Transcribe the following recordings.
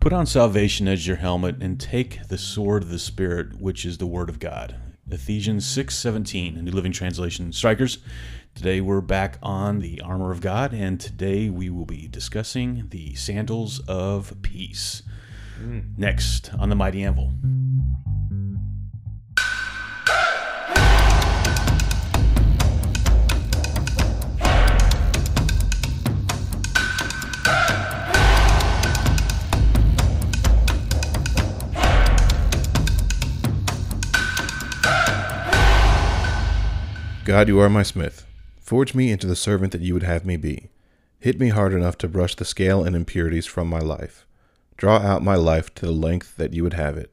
Put on salvation as your helmet and take the sword of the Spirit, which is the Word of God. Ephesians 6:17, New Living Translation. Strikers, today we're back on the armor of God, and today we will be discussing the sandals of peace. Hmm. Next on the Mighty Anvil. God, you are my smith. Forge me into the servant that you would have me be. Hit me hard enough to brush the scale and impurities from my life. Draw out my life to the length that you would have it.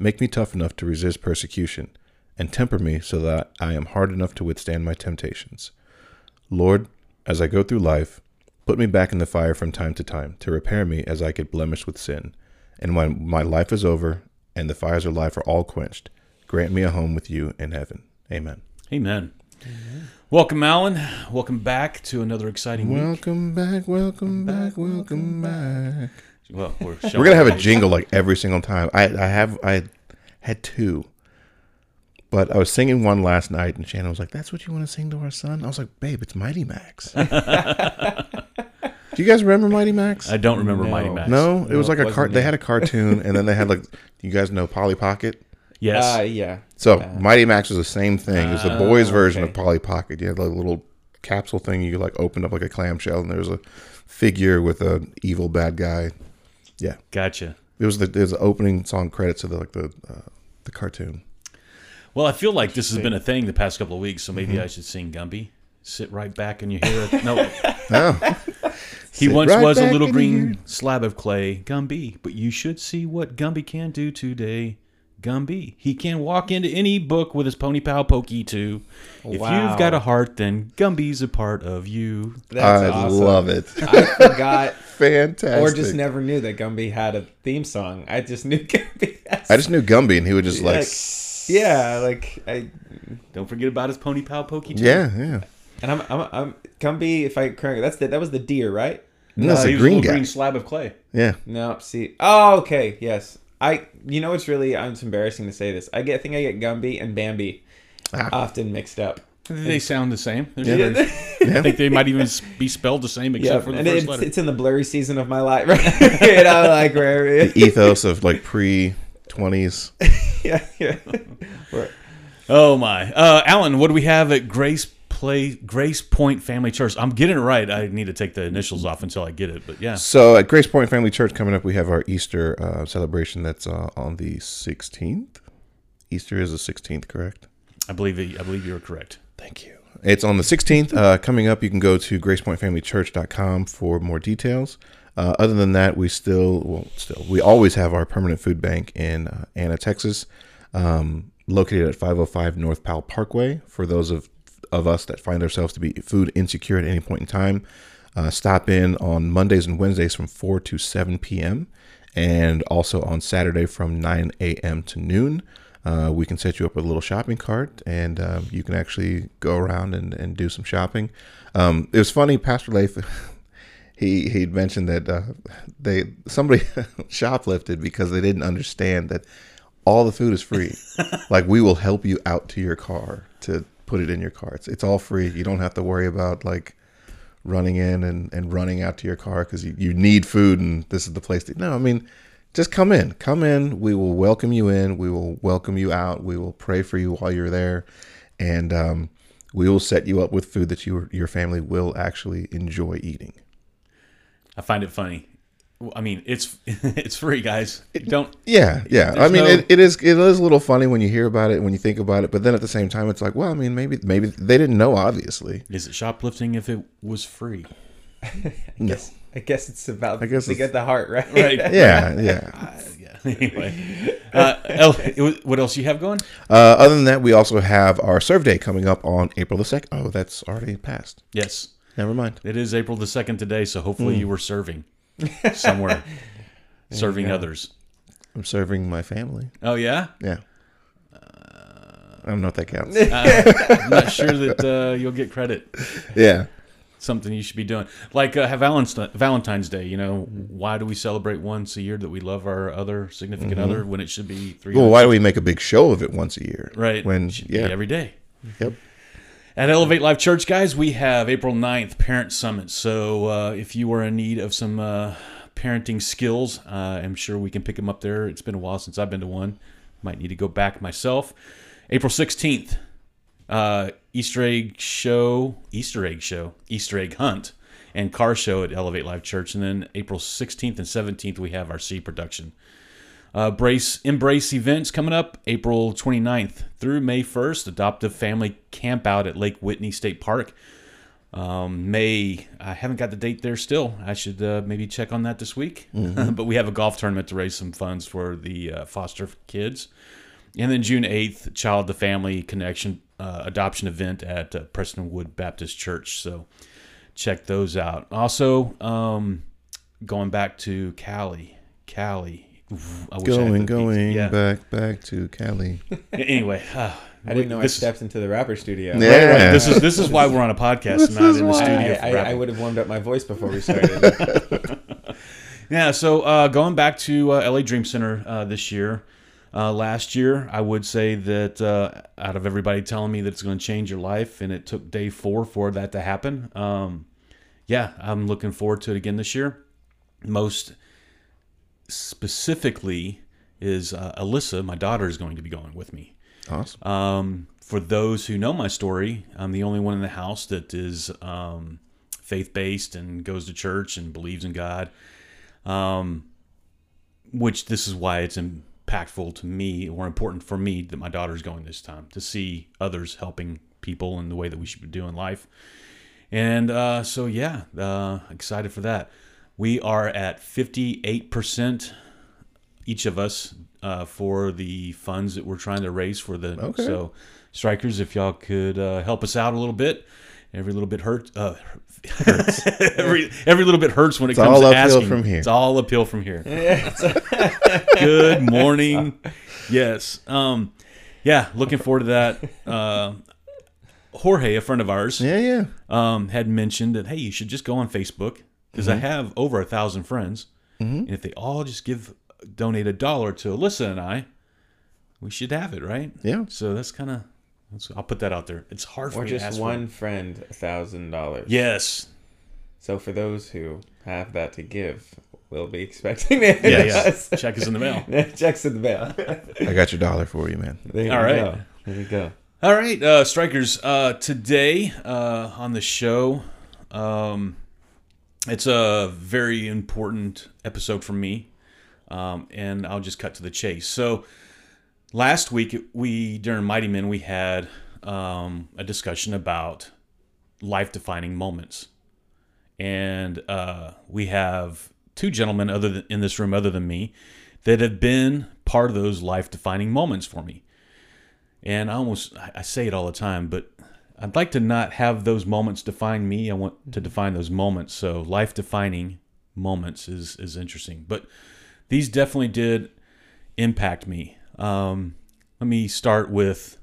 Make me tough enough to resist persecution, and temper me so that I am hard enough to withstand my temptations. Lord, as I go through life, put me back in the fire from time to time to repair me as I get blemished with sin. And when my life is over and the fires of life are all quenched, grant me a home with you in heaven. Amen. Amen. Welcome, Alan. Welcome back to another exciting week. Welcome back, welcome back, welcome back. Well, we're, We're gonna have a jingle like every single time. I I have I had two, but I was singing one last night, and Shannon was like, "That's what you want to sing to our son?" I was like, "Babe, it's Mighty Max." Do you guys remember Mighty Max? I don't remember No. Mighty Max. no, it was like it a car. They had a cartoon, and then they had like you guys know Polly Pocket. Yes. Uh, yeah. So Mighty Max was the same thing. It was the boys' Ah, version okay. of Polly Pocket. You had like a little capsule thing. You like opened up like a clamshell, and there was a figure with an evil bad guy. Yeah, gotcha. it was the it was the opening song credits to the like the uh, the cartoon. Well, I feel like this has been a thing the past couple of weeks, so maybe Mm-hmm. I should sing Gumby. Sit right back and you hear it. No, Oh, he Sit once right was a little green slab of clay, Gumby. But you should see what Gumby can do today. Gumby. He can walk into any book with his pony pal Pokey too. If Wow. you've got a heart, then Gumby's a part of you. That's I awesome. love it. I forgot Fantastic. or just never knew that Gumby had a theme song. I just knew Gumby. I just knew Gumby, and he would just like, like, yeah, like I Don't forget about his pony pal Pokey too. yeah, yeah. and I'm I'm, I'm Gumby. If I correct, that's the, that was the deer, right? No, that's Uh, he a was green little guy. green slab of clay. Yeah, No, see. Oh, okay, yes. I you know it's really it's embarrassing to say this. I get I think I get Gumby and Bambi Ah. often mixed up. They sound the same. There's Yeah. I think they might even be spelled the same except Yeah, for the and first it's, letter. it's in the blurry season of my life, right? you know, like where, the ethos of like pre twenties. yeah, yeah. Oh my, uh, Alan, what do we have at Grace Play Grace Point Family Church? I'm getting it right. I need to take the initials off until I get it, but yeah, So at Grace Point Family Church coming up, we have our Easter uh, celebration. That's uh, on the sixteenth. Easter is the sixteenth, correct? I believe it, I believe you're correct. Thank you. It's on the 16th. Uh, coming up, you can go to gracepointfamilychurch.com for more details. Uh, other than that, we still, well, still, we always have our permanent food bank in uh, Anna, Texas, um, located at 505 North Powell Parkway. For those of, of us that find ourselves to be food insecure at any point in time, uh, stop in on Mondays and Wednesdays from 4 to 7 p.m. and also on Saturday from 9 a.m. to noon. Uh, we can set you up with a little shopping cart and um, you can actually go around and, and do some shopping. Um, it was funny, Pastor Leif, he he'd mentioned that uh, they somebody shoplifted because they didn't understand that all the food is free. like we will help you out to your car to put it in your car. It's, it's all free. You don't have to worry about like running in and, and running out to your car because you, you need food and this is the place to no i mean just come in come in we will welcome you in we will welcome you out we will pray for you while you're there and um, we will set you up with food that you your family will actually enjoy eating I find it funny. I mean, it's it's free, guys. Don't yeah yeah i mean no- it, it is it is a little funny when you hear about it when you think about it but then at the same time it's like well i mean maybe maybe they didn't know obviously is it shoplifting if it was free? no. I guess it's about I guess to it's- get the heart right. Right. yeah yeah Uh, yeah. Anyway, uh, El, what else you have going? uh, other than that we also have our serve day coming up on april the 2nd oh that's already passed Yes, never mind it is April the second today, so hopefully you were serving somewhere, serving others. i'm serving my family Oh yeah, Yeah. I don't know if that counts. I'm not sure that uh, you'll get credit. yeah. something you should be doing. Like uh, Valentine's Day. You know, why do we celebrate once a year that we love our other significant other when it should be three? Well, why do we make a big show of it once a year? Right. When It should be yeah. every day. Yep. At Elevate Life Church, guys, we have April 9th Parent Summit. So uh, if you are in need of some uh, parenting skills, uh, I'm sure we can pick them up there. It's been a while since I've been to one. Might need to go back myself. April 16th, uh, Easter egg show, Easter egg show, Easter egg hunt, and car show at Elevate Life Church. And then April 16th and 17th, we have our C production. Uh, Brace Embrace events coming up April 29th through May 1st. Adoptive family camp out at Lake Whitney State Park. Um, May I haven't got the date there still. I should uh, maybe check on that this week. but we have a golf tournament to raise some funds for the uh, foster kids. And then June 8th, Child to Family Connection uh, adoption event at uh, Prestonwood Baptist Church. So check those out. Also, um, going back to Cali, Cali. I wish Going, the- going yeah. back, back to Cali. Anyway, uh, I didn't know I this, stepped into the rapper studio. Yeah. this is this is why we're on a podcast, not in the I, studio. I, for I, would have warmed up my voice before we started. Yeah, so uh, going back to uh, LA Dream Center uh, this year, uh, last year, I would say that uh, out of everybody telling me that it's going to change your life, and it took day four for that to happen. Um, yeah, I'm looking forward to it again this year. Most specifically is uh, Alysa, my daughter, is going to be going with me. Awesome. Um, for those who know my story, I'm the only one in the house that is um, faith based and goes to church and believes in God. Um, which this is why it's impactful to me or important for me that my daughter's going this time to see others helping people in the way that we should be doing life. And uh, so, yeah, uh, excited for that. We are at 58% each of us uh, for the funds that we're trying to raise for the. Okay. So, strikers, if y'all could uh, help us out a little bit, every little bit hurts. Uh, hurts. every every little bit hurts when it comes all to uphill asking. from here. It's all uphill from here. Good morning. Yes. Um, yeah, looking forward to that. Uh, Jorge, a friend of ours, Yeah, yeah. um, had mentioned that hey, you should just go on Facebook because I have over a thousand friends, and if they all just give donate a dollar to Alysa and I, we should have it, right? Yeah. So that's kind of. I'll put that out there. It's hard for or me to just ask one For. friend, a thousand dollars. Yes. So for those who have that to give, we'll be expecting it. Yeah. Yes. Check is in the mail. Checks in the mail. I got your dollar for you, man. there All we right. go. There we go. All right, uh, strikers. Uh, today uh, on the show, um, it's a very important episode for me, um, and I'll just cut to the chase. So, last week we during Mighty Men we had um, a discussion about life-defining moments, and uh, we have two gentlemen other than, in this room other than me that have been part of those life-defining moments for me and I almost I say it all the time, but I'd like to not have those moments define me. I want to define those moments. So life defining moments is is interesting, but these definitely did impact me. Um, let me start with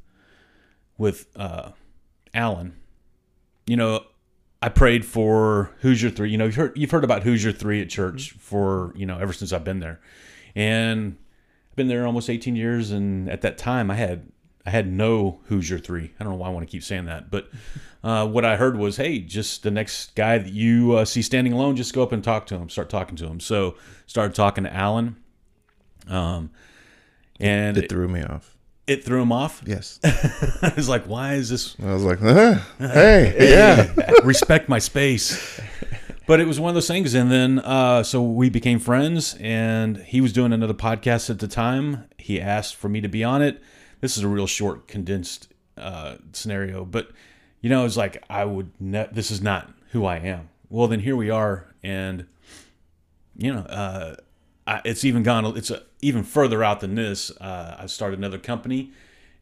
with uh, Alan. You know, I prayed for Hoosier three. You know, you've heard you've heard about Hoosier three at church for you know ever since I've been there, and I've been there almost 18 years. And at that time, I had I had no Hoosier three. I don't know why I want to keep saying that, but uh, what I heard was, hey, just the next guy that you uh, see standing alone, just go up and talk to him. Start talking to him. So started talking to Alan, um, and It it, threw me off. it threw him off. Yes. I was like, why is this I was like, hey, yeah. respect my space. But it was one of those things, and then uh, so we became friends. And he was doing another podcast at the time. He asked for me to be on it. This is a real short, condensed uh, scenario, but you know, it's like I would. Ne- this is not who I am. Well, then here we are, and you know, uh, I, it's even gone. It's a, even further out than this. Uh, I started another company,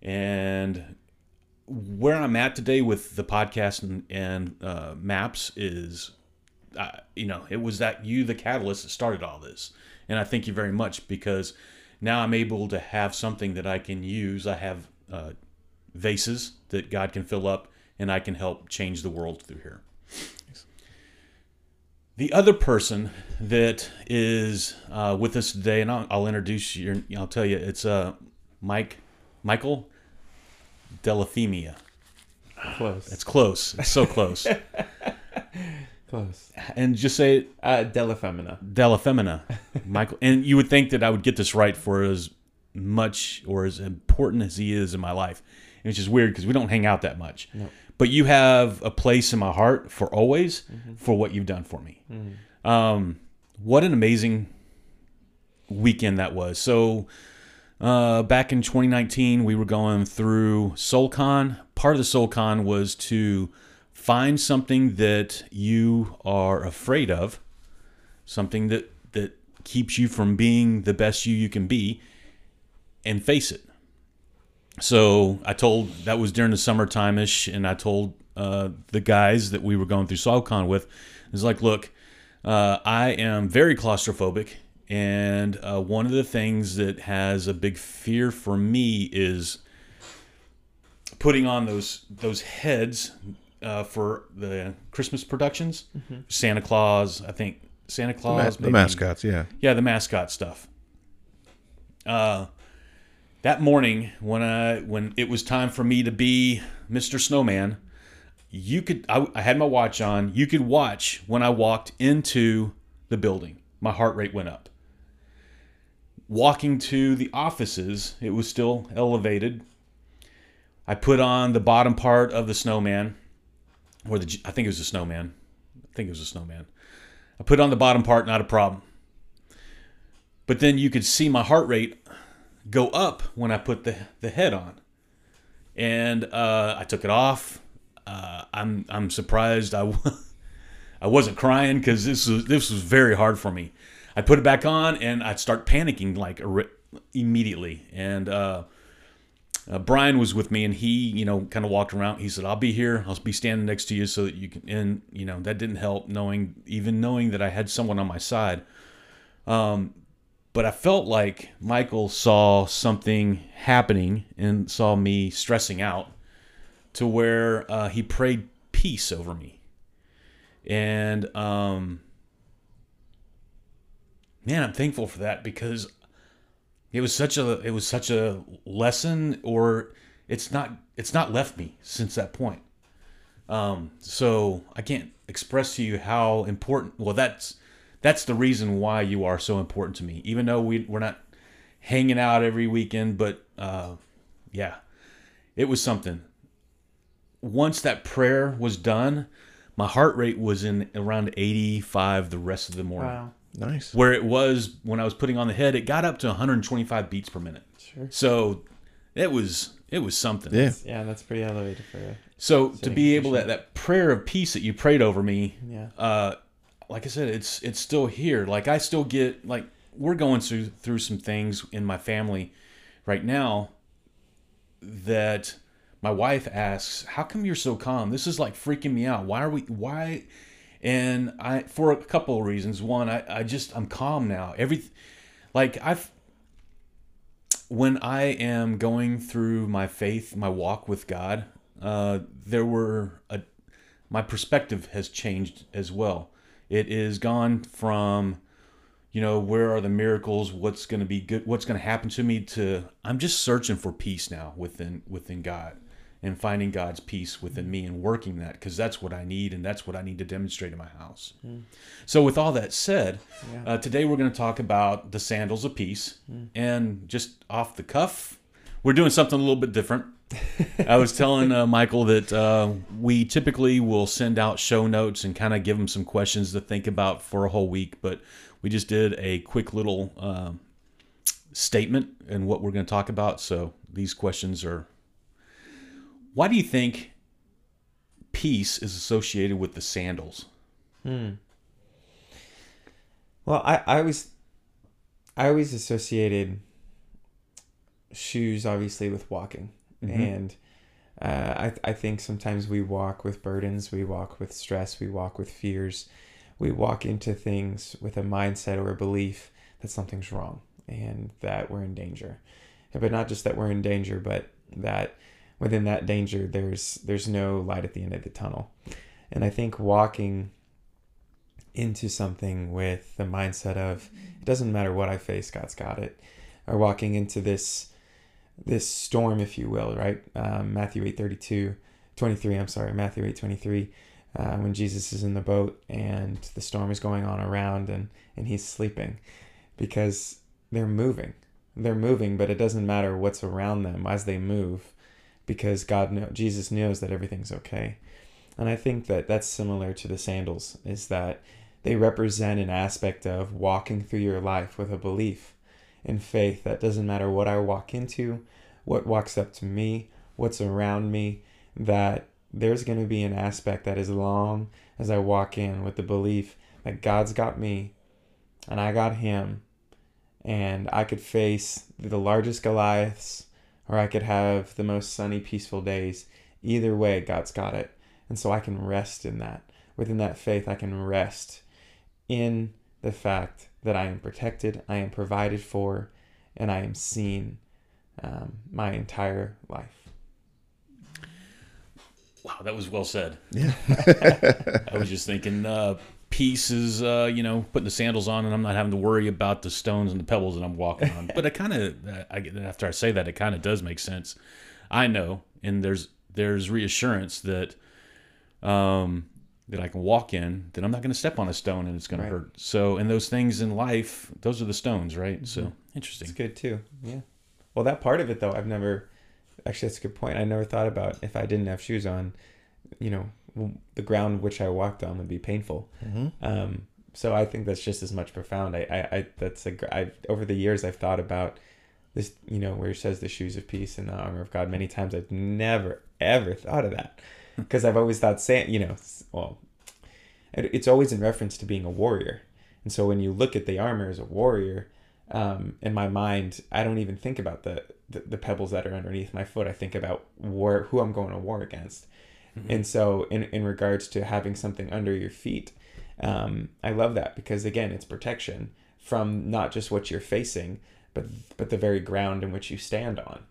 and where I'm at today with the podcast and, and uh, maps is, uh, you know, it was that you, the catalyst, that started all this. And I thank you very much because now I'm able to have something that I can use. I have uh, vases that God can fill up, and I can help change the world through here. The other person that is uh, with us today, and I'll, I'll introduce you. I'll tell you, it's uh, Mike, Michael Delathemia. Close. It's close. It's so close. Close. and just say "Della Femina." Della Femina, Michael. And you would think that I would get this right for as much or as important as he is in my life. It's just weird because we don't hang out that much. No. But you have a place in my heart for always Mm-hmm. for what you've done for me. Um, what an amazing weekend that was. So, uh, back in 2019, we were going through SoulCon. Part of the SoulCon was to find something that you are afraid of, something that that keeps you from being the best you you can be, and face it. So I told that was during the summertime ish, and I told uh, the guys that we were going through SoulCon with, is like, look, uh, I am very claustrophobic, and uh, one of the things that has a big fear for me is putting on those those heads uh, for the Christmas productions. Santa Claus, I think Santa The, Claus, ma- the mascots, yeah. yeah, the mascot stuff. Uh, that morning when I when it was time for me to be Mr. Snowman, you could I, I had my watch on. You could watch when I walked into the building. My heart rate went up. Walking to the offices, it was still elevated. I put on the bottom part of the snowman, or the I think it was a snowman. I think it was a snowman. I put on the bottom part, not a problem. But then you could see my heart rate go up when I put the, the head on. And uh, I took it off. Uh, I'm I'm surprised I I wasn't crying because this was this was very hard for me. I put it back on and I'd start panicking like immediately. And uh, uh, Brian was with me and he you know kind of walked around. He said, "I'll be here. I'll be standing next to you so that you can." And you know that didn't help knowing even knowing that I had someone on my side. Um, but I felt like Michael saw something happening and saw me stressing out to where uh, he prayed peace over me. And um, man, I'm thankful for that because it was such a it was such a lesson, or it's not it's not left me since that point. Um, so I can't express to you how important. Well, that's that's the reason why you are so important to me. Even though we we're not hanging out every weekend, but uh, yeah, it was something. Once that prayer was done, my heart rate was in around 85 the rest of the morning. Wow. Nice. Where it was when I was putting on the head, it got up to 125 beats per minute. Sure. So it was it was something. Yeah. Yeah, that's pretty elevated for a So to be able position. that that prayer of peace that you prayed over me, yeah. uh, like I said, it's it's still here. Like I still get like we're going through through some things in my family right now that my wife asks, "How come you're so calm? This is like freaking me out. Why are we why?" And I for a couple of reasons. One, I I just I'm calm now. Every like I've when I am going through my faith, my walk with God, uh, there were a my perspective has changed as well. It is gone from, you know, where are the miracles? What's going to be good? What's going to happen to me? To I'm just searching for peace now within within God, and finding God's peace within me and working that because that's what I need and that's what I need to demonstrate in my house. So, with all that said, Yeah. uh, today we're going to talk about the sandals of peace, and just off the cuff, we're doing something a little bit different. I was telling uh, Michael that uh, we typically will send out show notes and kind of give them some questions to think about for a whole week, but we just did a quick little um, statement and what we're going to talk about. So these questions are: Why do you think peace is associated with the sandals? Hmm. Well, I, I always I always associated shoes obviously with walking. Mhm. And uh, I I think sometimes we walk with burdens, we walk with stress, we walk with fears. We walk into things with a mindset or a belief that something's wrong and that we're in danger. But not just that we're in danger, but that within that danger there's there's no light at the end of the tunnel. And I think walking into something with the mindset of it doesn't matter what I face, God's got it. Or walking into this this storm, if you will, right? Um, Matthew 8 32, 23, I'm sorry, Matthew 8 23, uh, when Jesus is in the boat and the storm is going on around and, and he's sleeping because they're moving. They're moving, but it doesn't matter what's around them as they move because God know, Jesus knows that everything's okay. And I think that that's similar to the sandals is that they represent an aspect of walking through your life with a belief in faith that doesn't matter what I walk into, what walks up to me, what's around me, that there's going to be an aspect that as long as I walk in with the belief that God's got me and I got him and I could face the largest Goliaths or I could have the most sunny, peaceful days. Either way, God's got it. And so I can rest in that. Within that faith, I can rest in the fact that I am protected, I am provided for, and I am seen um, my entire life. Wow, that was well said. Yeah. I was just thinking, uh, peace is, uh, you know, putting the sandals on, and I'm not having to worry about the stones and the pebbles that I'm walking on. but it kind of, I, after I say that, it kind of does make sense. I know, and there's there's reassurance that um, that I can walk in, that I'm not going to step on a stone and it's going Right. to hurt. So, and those things in life, those are the stones, right? So, Mhm. interesting. It's good too. Yeah. Well, that part of it though, I've never. Actually, that's a good point. I never thought about if I didn't have shoes on, you know, the ground which I walked on would be painful. hmm Um, so I think that's just as much profound. I, I, I that's a. gr- I over the years I've thought about this. You know, where it says the shoes of peace and the armor of God. Many times I've never ever thought of that because I've always thought saying you know well, it, it's always in reference to being a warrior. And so when you look at the armor as a warrior, um, in my mind, I don't even think about the, the the pebbles that are underneath my foot. I think about war, who I'm going to war against. And so, in, in regards to having something under your feet, um, I love that because again, it's protection from not just what you're facing, but but the very ground in which you stand on.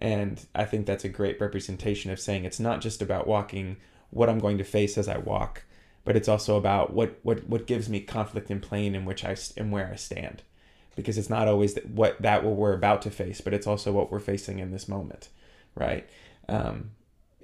And I think that's a great representation of saying it's not just about walking what I'm going to face as I walk, but it's also about what what what gives me conflict in plane in which I and where I stand, because it's not always that what that what we're about to face, but it's also what we're facing in this moment, right? Um,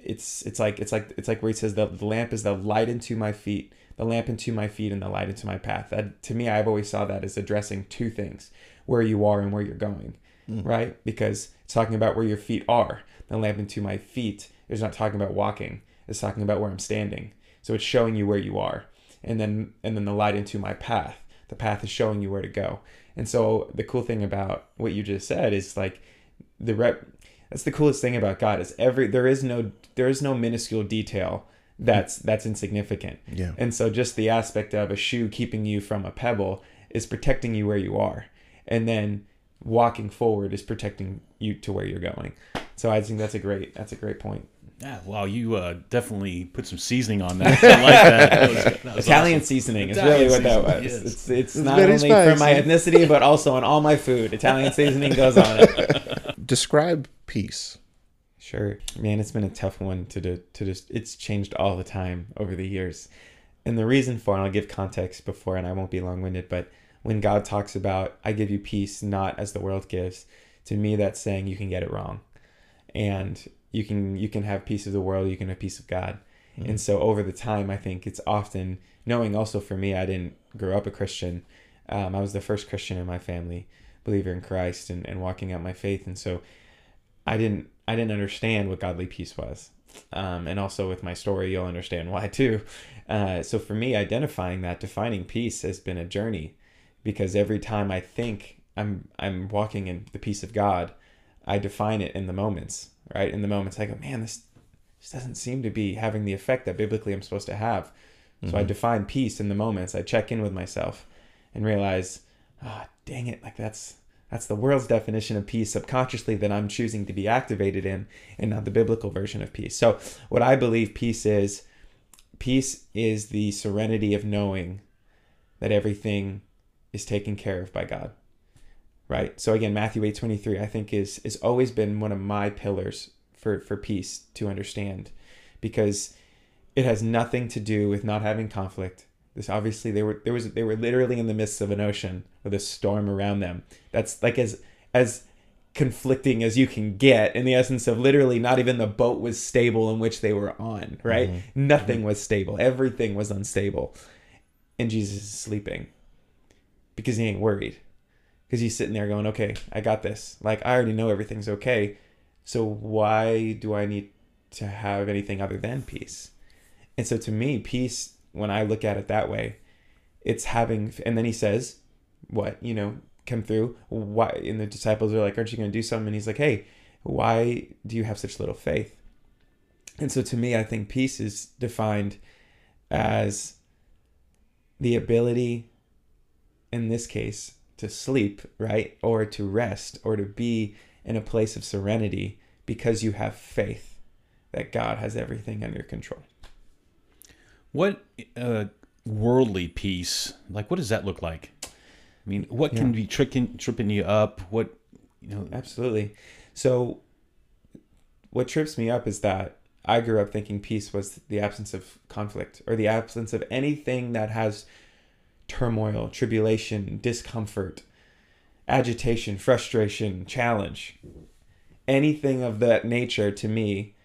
it's it's like it's like it's like where he says the, the lamp is the light into my feet the lamp into my feet and the light into my path. That to me i've always saw that as addressing two things where you are and where you're going mm. right? Because it's talking about where your feet are. The lamp into my feet is not talking about walking. It's talking about where i'm standing. So it's showing you where you are. And then and then the light into my path. The path is showing you where to go. And so the cool thing about what you just said is like the rep that's the coolest thing about God is every there is no there is no minuscule detail that's that's insignificant. Yeah. And so just the aspect of a shoe keeping you from a pebble is protecting you where you are. And then walking forward is protecting you to where you're going. So I think that's a great that's a great point. Yeah, wow, you uh, definitely put some seasoning on that. I like that. that, was, that was Italian awesome. seasoning is Italian really what that was. yes. It's it's, It's not very only for my ethnicity but also on all my food. Italian seasoning goes on it. Describe peace. Sure, man, it's been a tough one to do, to just. It's changed all the time over the years, and the reason for, and I'll give context before, and I won't be long winded, but when God talks about, "I give you peace, not as the world gives," to me, that's saying you can get it wrong, and you can you can have peace of the world, you can have peace of God, and so over the time, I think it's often knowing. Also, for me, I didn't grow up a Christian. Um, I was the first Christian in my family, believer in Christ, and, and walking out my faith, and so I didn't I didn't understand what godly peace was. Um, and also with my story, you'll understand why too. Uh, so for me, identifying that, defining peace has been a journey, because every time I think I'm I'm walking in the peace of God, I define it in the moments. Right in the moments, I go, man, this this doesn't seem to be having the effect that biblically I'm supposed to have. So I define peace in the moments. I check in with myself and realize, ah, dang it, like that's that's the world's definition of peace subconsciously that I'm choosing to be activated in and not the biblical version of peace. So what I believe peace is peace is the serenity of knowing that everything is taken care of by God. Right? So again, Matthew 8:23 I think is is always been one of my pillars for for peace to understand because it has nothing to do with not having conflict. This obviously they were there was they were literally in the midst of an ocean with a storm around them. That's like as as conflicting as you can get in the essence of literally not even the boat was stable in which they were on, right? Mm-hmm. Nothing was stable. Everything was unstable. And Jesus is sleeping because he ain't worried. Because he's sitting there going, okay, I got this. Like, I already know everything's okay. So why do I need to have anything other than peace? And so to me, peace, when I look at it that way, it's having, and then he says, what, you know, come through. Why? And the disciples are like, aren't you going to do something? And he's like, hey, why do you have such little faith? And so to me, I think peace is defined as the ability, in this case, to sleep, right? Or to rest, or to be in a place of serenity because you have faith that God has everything under control. What uh, worldly peace? Like, what does that look like? I mean, what can Yeah. be tricking, tripping you up? What, you know? Absolutely. So, what trips me up is that I grew up thinking peace was the absence of conflict or the absence of anything that has turmoil, tribulation, discomfort, agitation, frustration, challenge. Anything of that nature to me,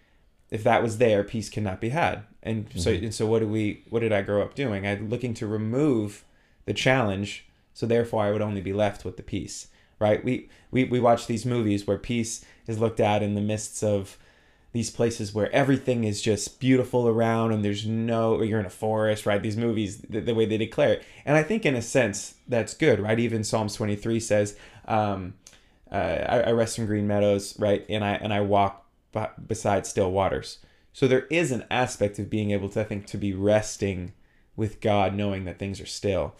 if that was there, peace cannot be had. And so, mm-hmm. and so, what do we? What did I grow up doing? I looking to remove the challenge, so therefore I would only be left with the peace. Right? We we we watch these movies where peace is looked at in the midst of these places where everything is just beautiful around and there's no you're in a forest right? These movies the, the way they declare it. And i think in a sense that's good right? Even psalms 23 says um, uh, I, I rest in green meadows right? And i and i walk b- beside still waters. So there is an aspect of being able to i think to be resting with god knowing that things are still.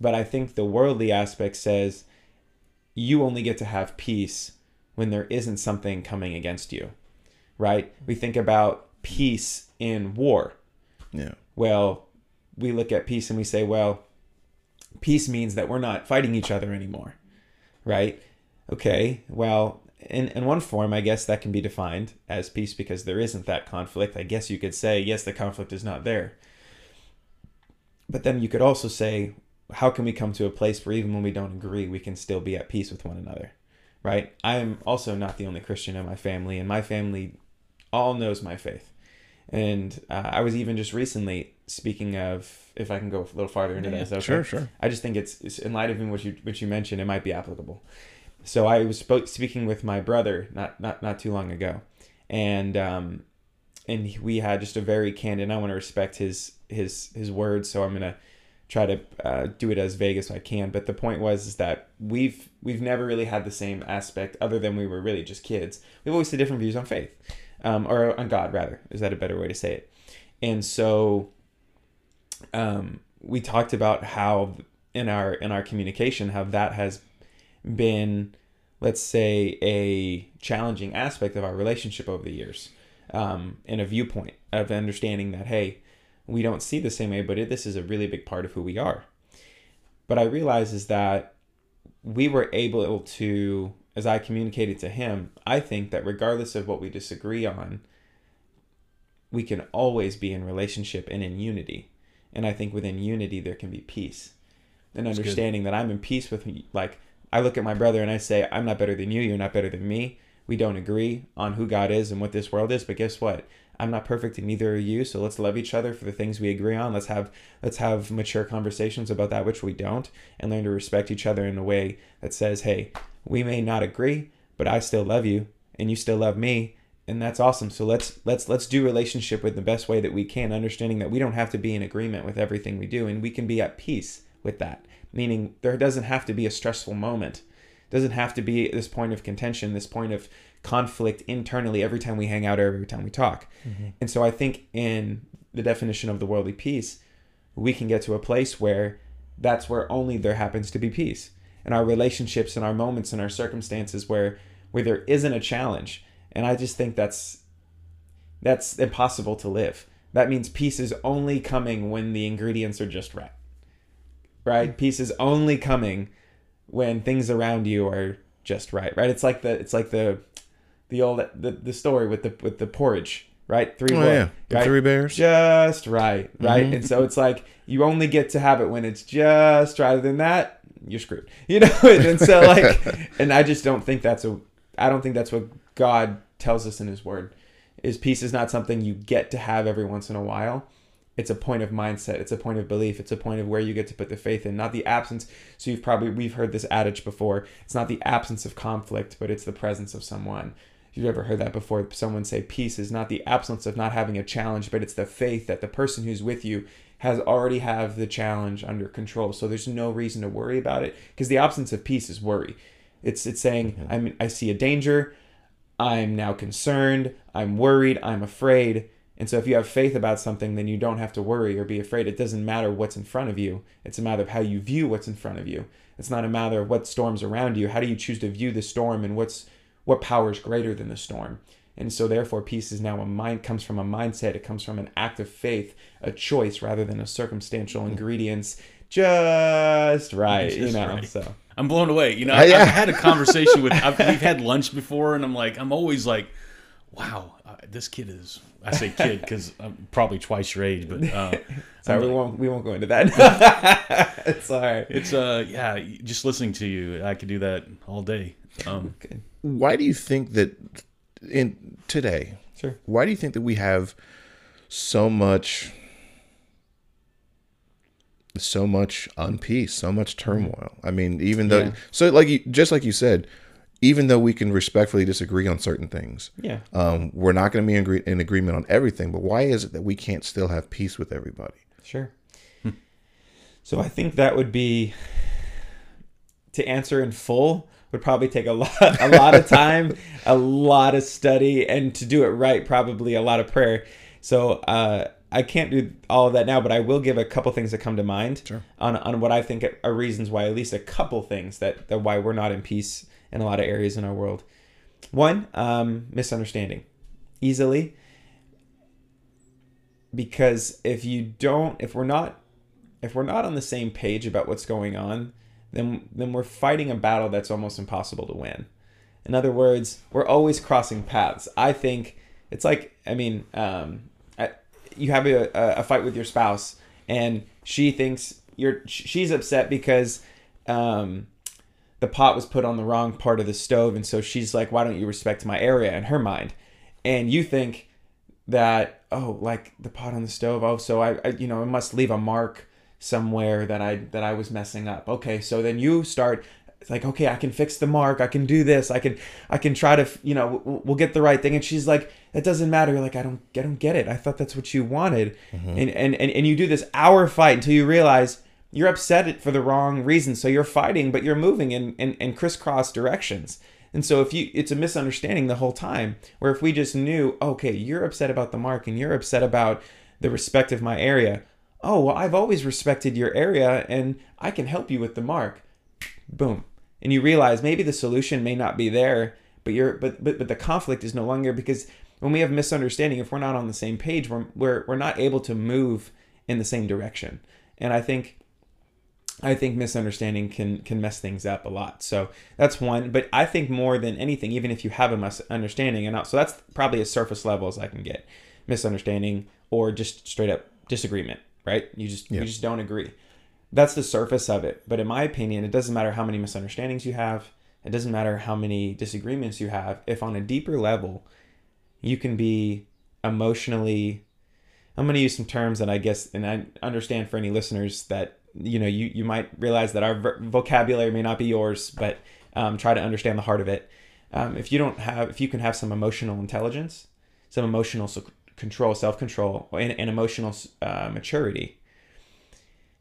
But i think the worldly aspect says you only get to have peace when there isn't something coming against you right? We think about peace in war. Yeah. Well, we look at peace and we say, well, peace means that we're not fighting each other anymore, right? Okay, well, in, in one form, I guess that can be defined as peace because there isn't that conflict. I guess you could say, yes, the conflict is not there. But then you could also say, how can we come to a place where even when we don't agree, we can still be at peace with one another? Right? I am also not the only Christian in my family, and my family all knows my faith. And uh, I was even just recently speaking of, if I can go a little farther into Yeah, this, okay? Sure, sure. I just think it's, it's in light of what you what you mentioned, it might be applicable. So I was spo- speaking with my brother not not not too long ago, and um, and we had just a very candid. And I want to respect his his his words, so I'm gonna try to uh, do it as vague as I can. But the point was is that we've we've never really had the same aspect, other than we were really just kids. We've always had different views on faith, um, or on God rather. Is that a better way to say it? And so um, we talked about how in our in our communication how that has been let's say a challenging aspect of our relationship over the years um, and a viewpoint of understanding that hey we don't see the same way but it, this is a really big part of who we are but i realize is that we were able to as i communicated to him i think that regardless of what we disagree on we can always be in relationship and in unity. And i think within unity there can be peace. And That's good. understanding that i'm in peace with like i look at my brother and i say i'm not better than you you're not better than me. We don't agree on who god is and what this world is but guess what i'm not perfect and neither are you so let's love each other for the things we agree on. Let's have let's have mature conversations about that which we don't and learn to respect each other in a way that says hey we may not agree but i still love you and you still love me and that's awesome. So let's let's let's do relationship with the best way that we can understanding that we don't have to be in agreement with everything we do and we can be at peace with that. Meaning there doesn't have to be a stressful moment. Doesn't have to be this point of contention this point of conflict internally every time we hang out or every time we talk. Mm-hmm. And so i think in the definition of the worldly peace we can get to a place where that's where only there happens to be peace. In our relationships and our moments and our circumstances where where there isn't a challenge. And i just think that's that's impossible to live. That means peace is only coming when the ingredients are just right. Right? Mm-hmm. Peace is only coming when things around you are just right right? It's like the it's like the the old the, the story with the with the porridge right? Three Oh, what? yeah. Right? Three Bears. just right, right? Mhm. And so it's like you only get to have it when it's just right. Other than that, you're screwed, you know. and so like, and I just don't think that's a. I don't think that's what God tells us in His Word. Is peace is not something you get to have every once in a while. It's a point of mindset. It's a point of belief. It's a point of where you get to put the faith in, not the absence. So you've probably we've heard this adage before. It's not the absence of conflict, but it's the presence of someone. You've ever heard that before, someone say peace is not the absence of not having a challenge, but it's the faith that the person who's with you has already have the challenge under control. So there's no reason to worry about it because the absence of peace is worry. It's it's saying I'm I see a danger, I'm now concerned, I'm worried, I'm afraid. And so if you have faith about something, then you don't have to worry or be afraid. It doesn't matter what's in front of you. It's a matter of how you view what's in front of you. It's not a matter of what storms around you. How do you choose to view the storm and what's what power is greater than the storm? And so therefore peace is now a mind comes from a mindset. It comes from an act of faith, a choice rather than a circumstantial ingredients just right, you know. right. So I'm blown away. You know, yeah. I've had a conversation with. I've, we've had lunch before, and I'm like, I'm always like, wow, uh, this kid is. I say kid because I'm probably twice your age, but uh, sorry, we won't we won't go into that. it's all right. It's uh, yeah, just listening to you, I could do that all day. Um, Good. Why do you think that in today? Sure. Why do you think that we have so much, so much unpeace, so much turmoil? I mean, even though, Yeah. so like you, just like you said, even though we can respectfully disagree on certain things, Yeah. um, we're not going to be in, agree- in agreement on everything. But why is it that we can't still have peace with everybody? Sure. so I think that would be to answer in full would probably take a lot a lot of time, a lot of study, and to do it right, probably a lot of prayer. So uh, I can't do all of that now, but I will give a couple things that come to mind Sure. on on what I think are reasons why at least a couple things that, that why we're not in peace in a lot of areas in our world. One, um, misunderstanding easily because if you don't if we're not if we're not on the same page about what's going on then then we're fighting a battle that's almost impossible to win. In other words we're always crossing paths. I think it's like i mean um, I, you have a, a fight with your spouse and she thinks you're she's upset because um, the pot was put on the wrong part of the stove and so she's like why don't you respect my area in her mind? And you think that oh like the pot on the stove oh so I, I you know it must leave a mark somewhere that I that I was messing up. Okay so then you start it's like okay I can fix the mark I can do this I can I can try to you know we'll, we'll get the right thing. And she's like it doesn't matter. You're like I don't I don't get it. I thought that's what you wanted. Mm-hmm. And, and and and you do this hour fight until you realize you're upset for the wrong reason. So you're fighting but you're moving in in, in crisscross directions. And so if you it's a misunderstanding the whole time where if we just knew okay you're upset about the mark and you're upset about the respect of my area oh well i've always respected your area and i can help you with the mark boom and you realize maybe the solution may not be there but you're but but, but the conflict is no longer because when we have misunderstanding if we're not on the same page we're, we're we're not able to move in the same direction and i think I think misunderstanding can can mess things up a lot. So that's one. But I think more than anything, even if you have a misunderstanding, and so that's probably as surface level as I can get, misunderstanding or just straight up disagreement. Right? You just Yeah. you just don't agree. That's the surface of it. But in my opinion, it doesn't matter how many misunderstandings you have. It doesn't matter how many disagreements you have. If on a deeper level, you can be emotionally I'm going to use some terms that I guess, and I understand for any listeners that you know you you might realize that our vocabulary may not be yours, but um, try to understand the heart of it. Um, if you don't have, if you can have some emotional intelligence, some emotional control, self control, and, and emotional uh, maturity,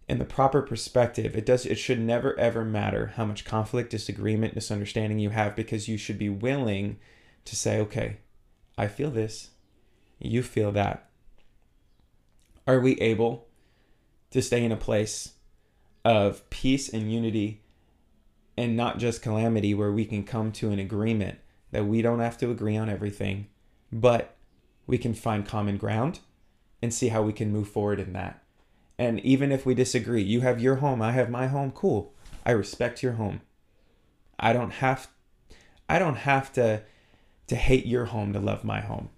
in the proper perspective, it does. It should never ever matter how much conflict, disagreement, misunderstanding you have, because you should be willing to say, okay, I feel this, you feel that are we able to stay in a place of peace and unity and not just calamity where we can come to an agreement that we don't have to agree on everything but we can find common ground and see how we can move forward in that. And even if we disagree you have your home i have my home cool. I respect your home. I don't have i don't have to to hate your home to love my home.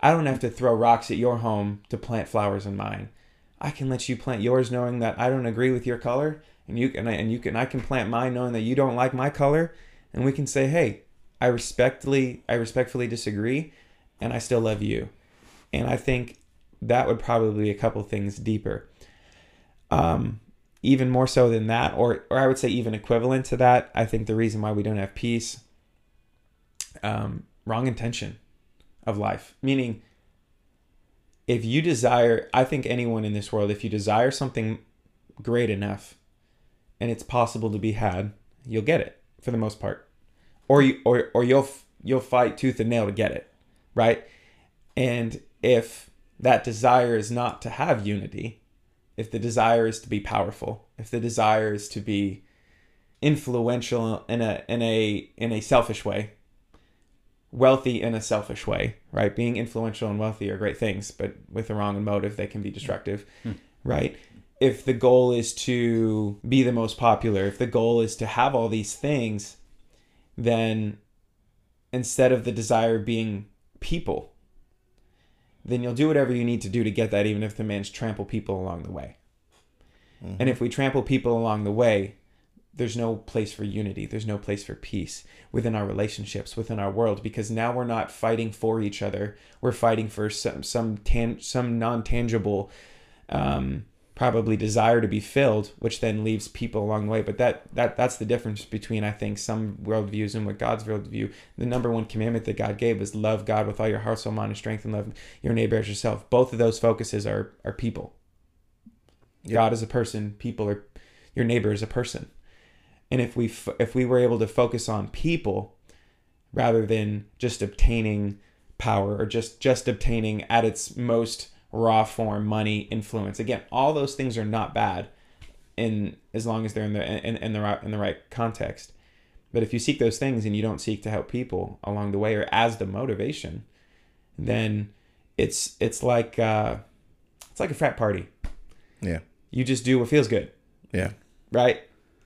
I don't have to throw rocks at your home to plant flowers in mine. I can let you plant yours knowing that I don't agree with your color and you I, and you can I can plant mine knowing that you don't like my color and we can say, "Hey, I respectfully I respectfully disagree and I still love you." And I think that would probably be a couple things deeper. Um even more so than that or or I would say even equivalent to that, I think the reason why we don't have peace um wrong intention of life. Meaning if you desire, I think anyone in this world if you desire something great enough and it's possible to be had, you'll get it for the most part, or you or or you'll you'll fight tooth and nail to get it, right? And if that desire is not to have unity, if the desire is to be powerful, if the desire is to be influential in a in a in a selfish way, wealthy in a selfish way, right? Being influential and wealthy are great things, but with the wrong motive, they can be destructive, hmm. right? if the goal is to be the most popular, if the goal is to have all these things, then instead of the desire being people, then you'll do whatever you need to do to get that, even if the man's trample people along the way. Mm-hmm. And if we trample people along the way, there's no place for unity. There's no place for peace within our relationships, within our world, because now we're not fighting for each other. We're fighting for some some tan- some non tangible um, probably desire to be filled, which then leaves people along the way. But that that that's the difference between I think some worldviews and what God's worldview. The number one commandment that God gave was love God with all your heart, soul, mind, and strength, and love your neighbor as yourself. Both of those focuses are are people. Yep. God is a person. People are your neighbor is a person. And if we if we were able to focus on people rather than just obtaining power or just just obtaining at its most raw form, money, influence. Again, all those things are not bad, in as long as they're in the in, in the right in the right context. But if you seek those things and you don't seek to help people along the way or as the motivation, then it's it's like uh, it's like a frat party. Yeah. You just do what feels good. Yeah. Right.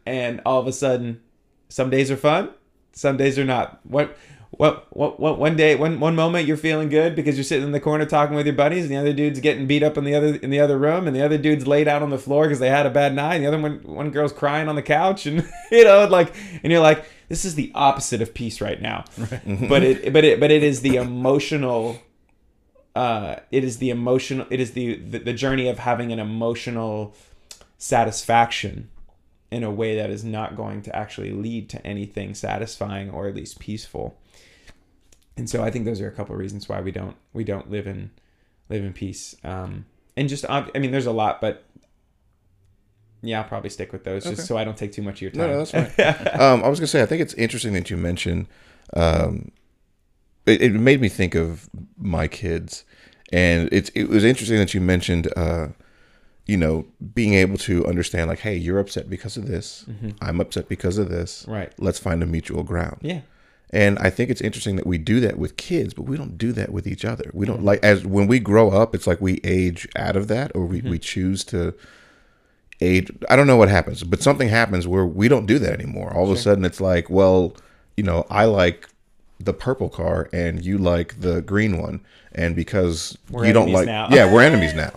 And all of a sudden, some days are fun, some days are not. What what, what, what, one day, one, one moment you're feeling good because you're sitting in the corner talking with your buddies, and the other dude's getting beat up in the other in the other room, and the other dude's laid out on the floor because they had a bad night, and the other one one girl's crying on the couch, and you know, like, and you're like, this is the opposite of peace right now, right. but it, but it, but it is the emotional. Uh, it is the emotional. It is the, the the journey of having an emotional satisfaction in a way that is not going to actually lead to anything satisfying or at least peaceful and so I think those are a couple of reasons why we don't we don't live in live in peace. Um, and just I mean, there's a lot, but yeah, I'll probably stick with those okay. just so I don't take too much of your time. No, no that's fine. um, I was gonna say I think it's interesting that you mentioned. Um, it, it, made me think of my kids, and it's it was interesting that you mentioned. Uh, you know, being able to understand, like, hey, you're upset because of this. Mm-hmm. I'm upset because of this. Right. Let's find a mutual ground. Yeah. And I think it's interesting that we do that with kids, but we don't do that with each other. We don't mm-hmm. like as when we grow up, it's like we age out of that or we, mm-hmm. we choose to age. I don't know what happens, but something happens where we don't do that anymore. All sure. of a sudden it's like, well, you know, I like the purple car and you like the green one. And because we're you don't like, now. yeah, we're enemies now.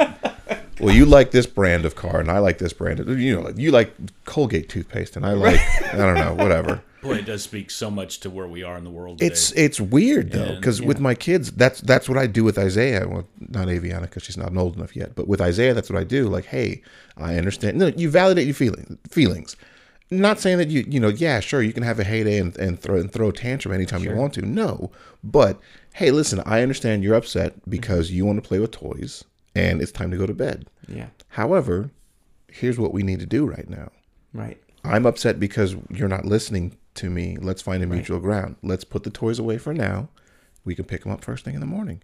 Well, you like this brand of car and I like this brand. Of, you know, you like Colgate toothpaste and I like, I don't know, whatever. Boy, it does speak so much to where we are in the world. Today. It's it's weird though, because yeah. with my kids, that's that's what I do with Isaiah. Well, not Aviana because she's not old enough yet, but with Isaiah, that's what I do. Like, hey, I understand. No, you validate your feeling feelings. Not saying that you you know, yeah, sure, you can have a heyday and, and throw and throw a tantrum anytime sure. you want to. No, but hey, listen, I understand you're upset because mm-hmm. you want to play with toys and it's time to go to bed. Yeah. However, here's what we need to do right now. Right. I'm upset because you're not listening to me. Let's find a mutual right. ground. Let's put the toys away for now. We can pick them up first thing in the morning.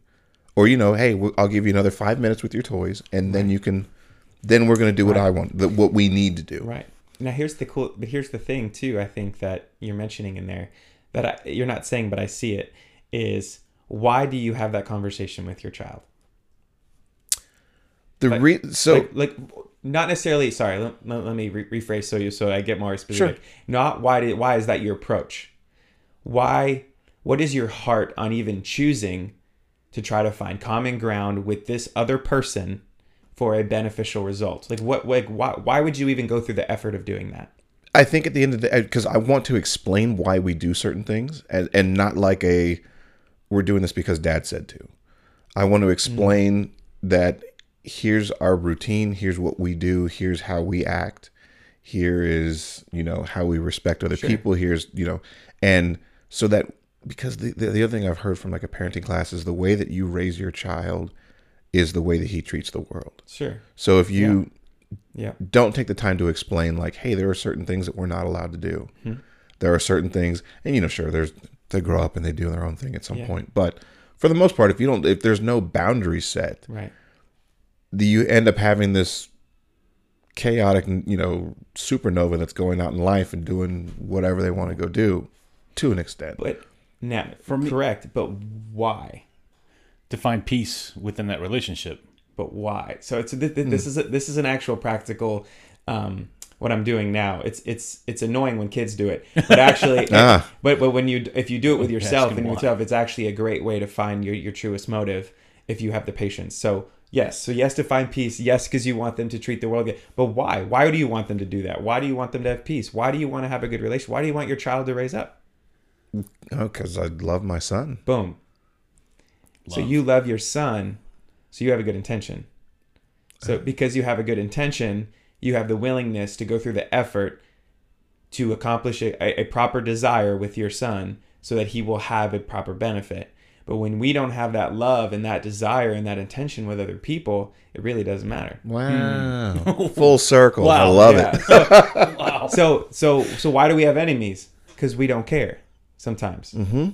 Or, you know, hey, I'll give you another five minutes with your toys, and then you can, then we're going to do what right. I want, the, what we need to do. Right. Now, here's the cool, but here's the thing, too, I think that you're mentioning in there that I, you're not saying, but I see it is why do you have that conversation with your child? The re- so like, like not necessarily sorry let, let, me re- rephrase so you so i get more specific sure. not why did why is that your approach why what is your heart on even choosing to try to find common ground with this other person for a beneficial result? Like what like why why would you even go through the effort of doing that? I think at the end of the day, because I want to explain why we do certain things, and and not like a we're doing this because Dad said to. I want to explain mm. that here's our routine, here's what we do, here's how we act, here is you know how we respect other people, here's you know, and so that because the, the the other thing I've heard from like a parenting class is the way that you raise your child is the way that he treats the world. Sure. So if you Yeah. don't take the time to explain like hey there are certain things that we're not allowed to do Hmm. there are certain things and you know sure there's they grow up and they do their own thing at some Yeah. point but for the most part if you don't if there's no boundary set Right. The, you end up having this chaotic you know supernova that's going out in life and doing whatever they want to go do to an extent But now For me- correct, but why? To find peace within that relationship. but why? So it's th- th- this is a, this is an actual practical. Um, what I'm doing now, it's it's it's annoying when kids do it, but actually, Ah. but but when you if you do it with yourself and yourself, it's actually a great way to find your your truest motive if you have the patience. So yes, so yes to find peace, yes because you want them to treat the world good, but why? Why do you want them to do that? Why do you want them to have peace? Why do you want to have a good relationship? Why do you want your child to raise up? oh because i love my son Boom. So you love your son, so you have a good intention. So because you have a good intention, you have the willingness to go through the effort to accomplish a, a proper desire with your son so that he will have a proper benefit. But when we don't have that love and that desire and that intention with other people, it really doesn't matter. wow full circle Wow. i love Yeah. it So, Wow. so so so why do we have enemies? Because we don't care sometimes. mm-hmm.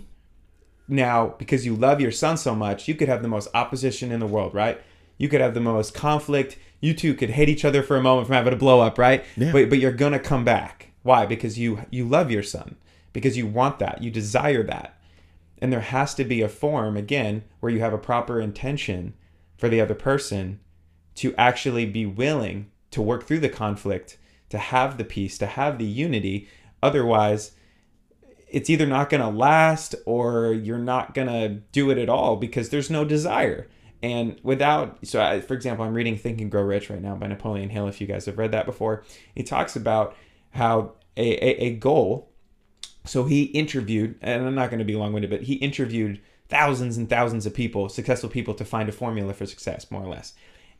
Now, because you love your son so much, you could have the most opposition in the world, right? You could have the most conflict. You two could hate each other for a moment from having a blow up, right? Yeah. But but you're gonna come back. Why? Because you you love your son. Because you want that. You desire that. And there has to be a form again where you have a proper intention for the other person to actually be willing to work through the conflict, to have the peace, to have the unity. Otherwise, it's either not going to last or you're not going to do it at all because there's no desire. And without, so I, for example, I'm reading Think and Grow Rich right now by Napoleon Hill. If you guys have read that before, he talks about how a, a, a goal. So he interviewed, and I'm not going to be long winded, but he interviewed thousands and thousands of people, successful people, to find a formula for success, more or less.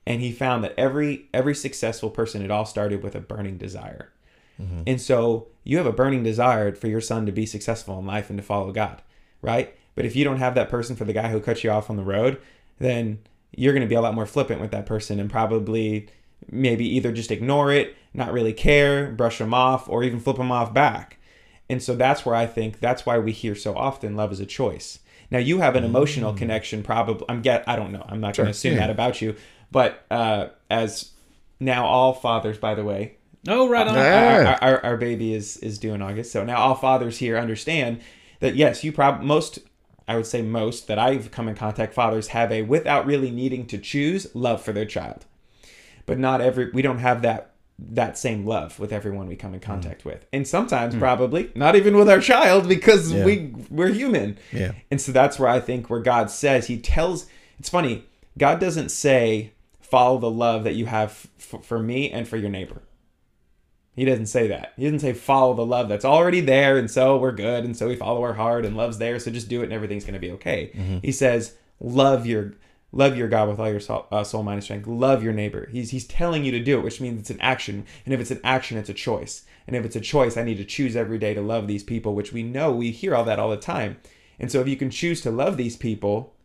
And he found that every every successful person, it all started with a burning desire. Mm-hmm. And so you have a burning desire for your son to be successful in life and to follow God, right? But if you don't have that person for the guy who cut you off on the road, then you're going to be a lot more flippant with that person and probably maybe either just ignore it, not really care, brush them off, or even flip them off back. And so that's where I think that's why we hear so often love is a choice. Now you have an emotional connection, probably. I'm get. I don't know. I'm not going to assume yeah. that about you, but uh, as now all fathers, by the way, Oh, right on. Yeah. our, our, our baby is is due in August. So now all fathers here understand that yes, you prob most I would say most that I've come in contact fathers have a without really needing to choose love for their child. But not every we don't have that that same love with everyone we come in mm. contact with. And sometimes mm. probably not even with our child because Yeah. we we're human. Yeah. And so that's where I think where God says he tells it's funny, God doesn't say follow the love that you have f- for me and for your neighbor. He doesn't say that. He doesn't say follow the love that's already there and so we're good and so we follow our heart and love's there so just do it and everything's going to be okay. Mm-hmm. He says love your love your God with all your soul, uh, soul, mind, and strength. Love your neighbor. He's he's telling you to do it, which means it's an action. And if it's an action, it's a choice. And if it's a choice, I need to choose every day to love these people, which we know we hear all that all the time. And so if you can choose to love these people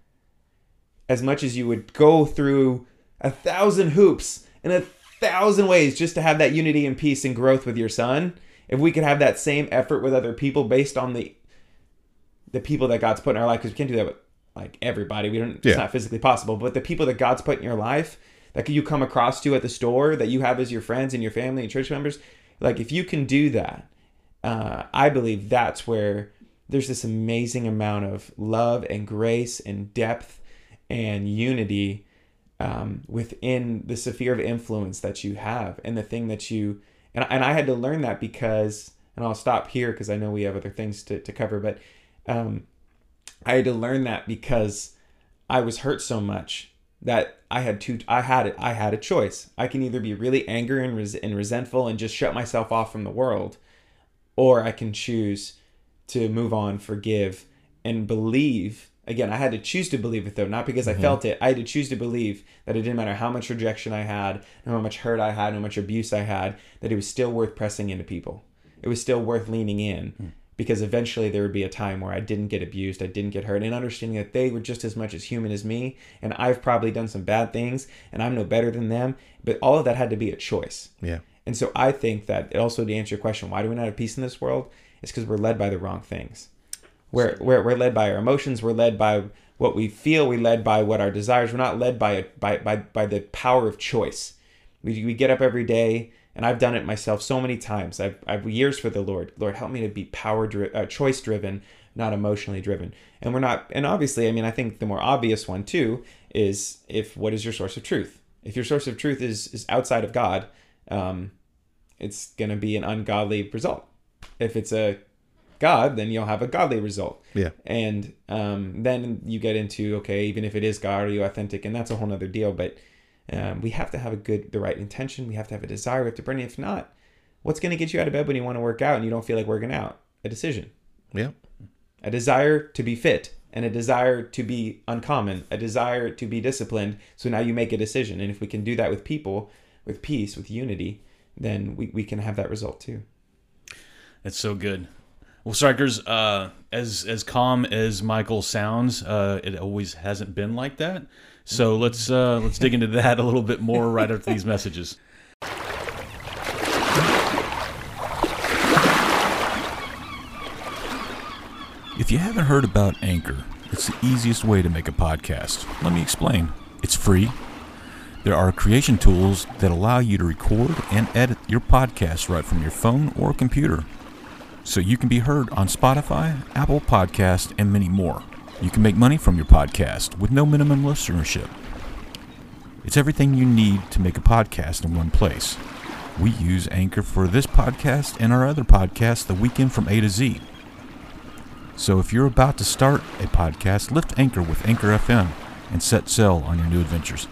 as much as you would go through a thousand hoops in a thousand ways just to have that unity and peace and growth with your son, if we could have that same effort with other people based on the the people that God's put in our life, because we can't do that with like everybody. We don't. It's Yeah. not physically possible. But the people that God's put in your life, that you come across to at the store, that you have as your friends and your family and church members, like if you can do that, uh, I believe that's where there's this amazing amount of love and grace and depth and unity um, within the sphere of influence that you have and the thing that you and, and I had to learn that because and I'll stop here because I know we have other things to, to cover but um, I had to learn that because I was hurt so much that I had two I had it I had a choice. I can either be really angry and, res- and resentful and just shut myself off from the world or I can choose to move on, forgive and believe. Again, I had to choose to believe it though, not because I mm-hmm. felt it. I had to choose to believe that it didn't matter how much rejection I had, how much hurt I had, how much abuse I had, that it was still worth pressing into people. It was still worth leaning in hmm. Because eventually there would be a time where I didn't get abused, I didn't get hurt, and understanding that they were just as much as human as me, and I've probably done some bad things, and I'm no better than them. But all of that had to be a choice. Yeah. And so I think that also to answer your question, why do we not have peace in this world? It's because we're led by the wrong things. We're, we're, we're led by our emotions. We're led by what we feel. We're led by what our desires. We're not led by by by, by the power of choice. We, we get up every day, and I've done it myself so many times. I've, I've years for the Lord. Lord, help me to be power dri- uh, choice driven, not emotionally driven. And we're not. And obviously, I mean, I think the more obvious one too is if what is your source of truth? If your source of truth is is outside of God, um, it's going to be an ungodly result. If it's a God, then you'll have a godly result. Yeah. And um, then you get into okay, even if it is God, are you authentic? And that's a whole nother deal. But um, we have to have a good, the right intention. We have to have a desire. We have to burn it. If not, what's going to get you out of bed when you want to work out and you don't feel like working out? A decision, Yeah. a desire to be fit, and a desire to be uncommon, a desire to be disciplined. So now you make a decision. And if we can do that with people, with peace, with unity, then we, we can have that result too. That's so good. Well, strikers, uh, as as calm as Michael sounds, uh, it always hasn't been like that. So let's uh, let's dig into that a little bit more right after these messages. If you haven't heard about Anchor, it's the easiest way to make a podcast. Let me explain. It's free. There are creation tools that allow you to record and edit your podcast right from your phone or computer so you can be heard on Spotify, Apple Podcast, and many more. You can make money from your podcast with no minimum listenership. It's everything you need to make a podcast in one place. We use Anchor for this podcast and our other podcast, The Weekend from A to Z. So if you're about to start a podcast, lift Anchor with Anchor FM and set sail on your new adventures.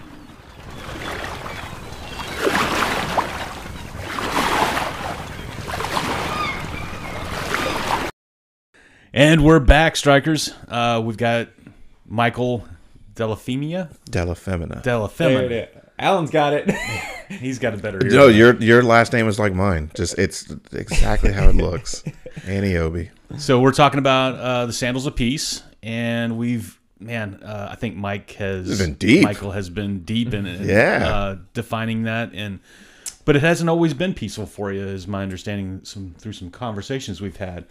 And we're back, strikers. Uh, we've got Michael Delafemia. Dellafemina. There Dellafemina. it is. Alan's got it. He's got a better ear. No, your your last name is like mine. Just it's exactly how it looks. Aniobi. So we're talking about uh, the sandals of peace, and we've man, uh, I think Mike has It's been deep. Michael has been deep in it, Yeah. uh, defining that, and but it hasn't always been peaceful for you, is my understanding. Some through some conversations we've had.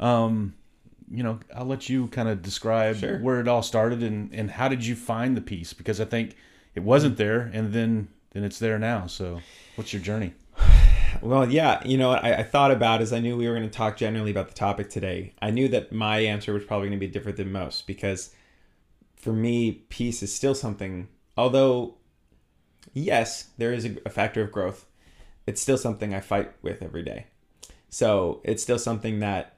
Um, you know, I'll let you kind of describe Sure. where it all started and and how did you find the peace? Because I think it wasn't mm. there, and then then it's there now. So, what's your journey? Well, yeah, you know, what I, I thought about as I knew we were going to talk generally about the topic today. I knew that my answer was probably going to be different than most because for me, peace is still something, although, yes, there is a, a factor of growth, it's still something I fight with every day. So it's still something that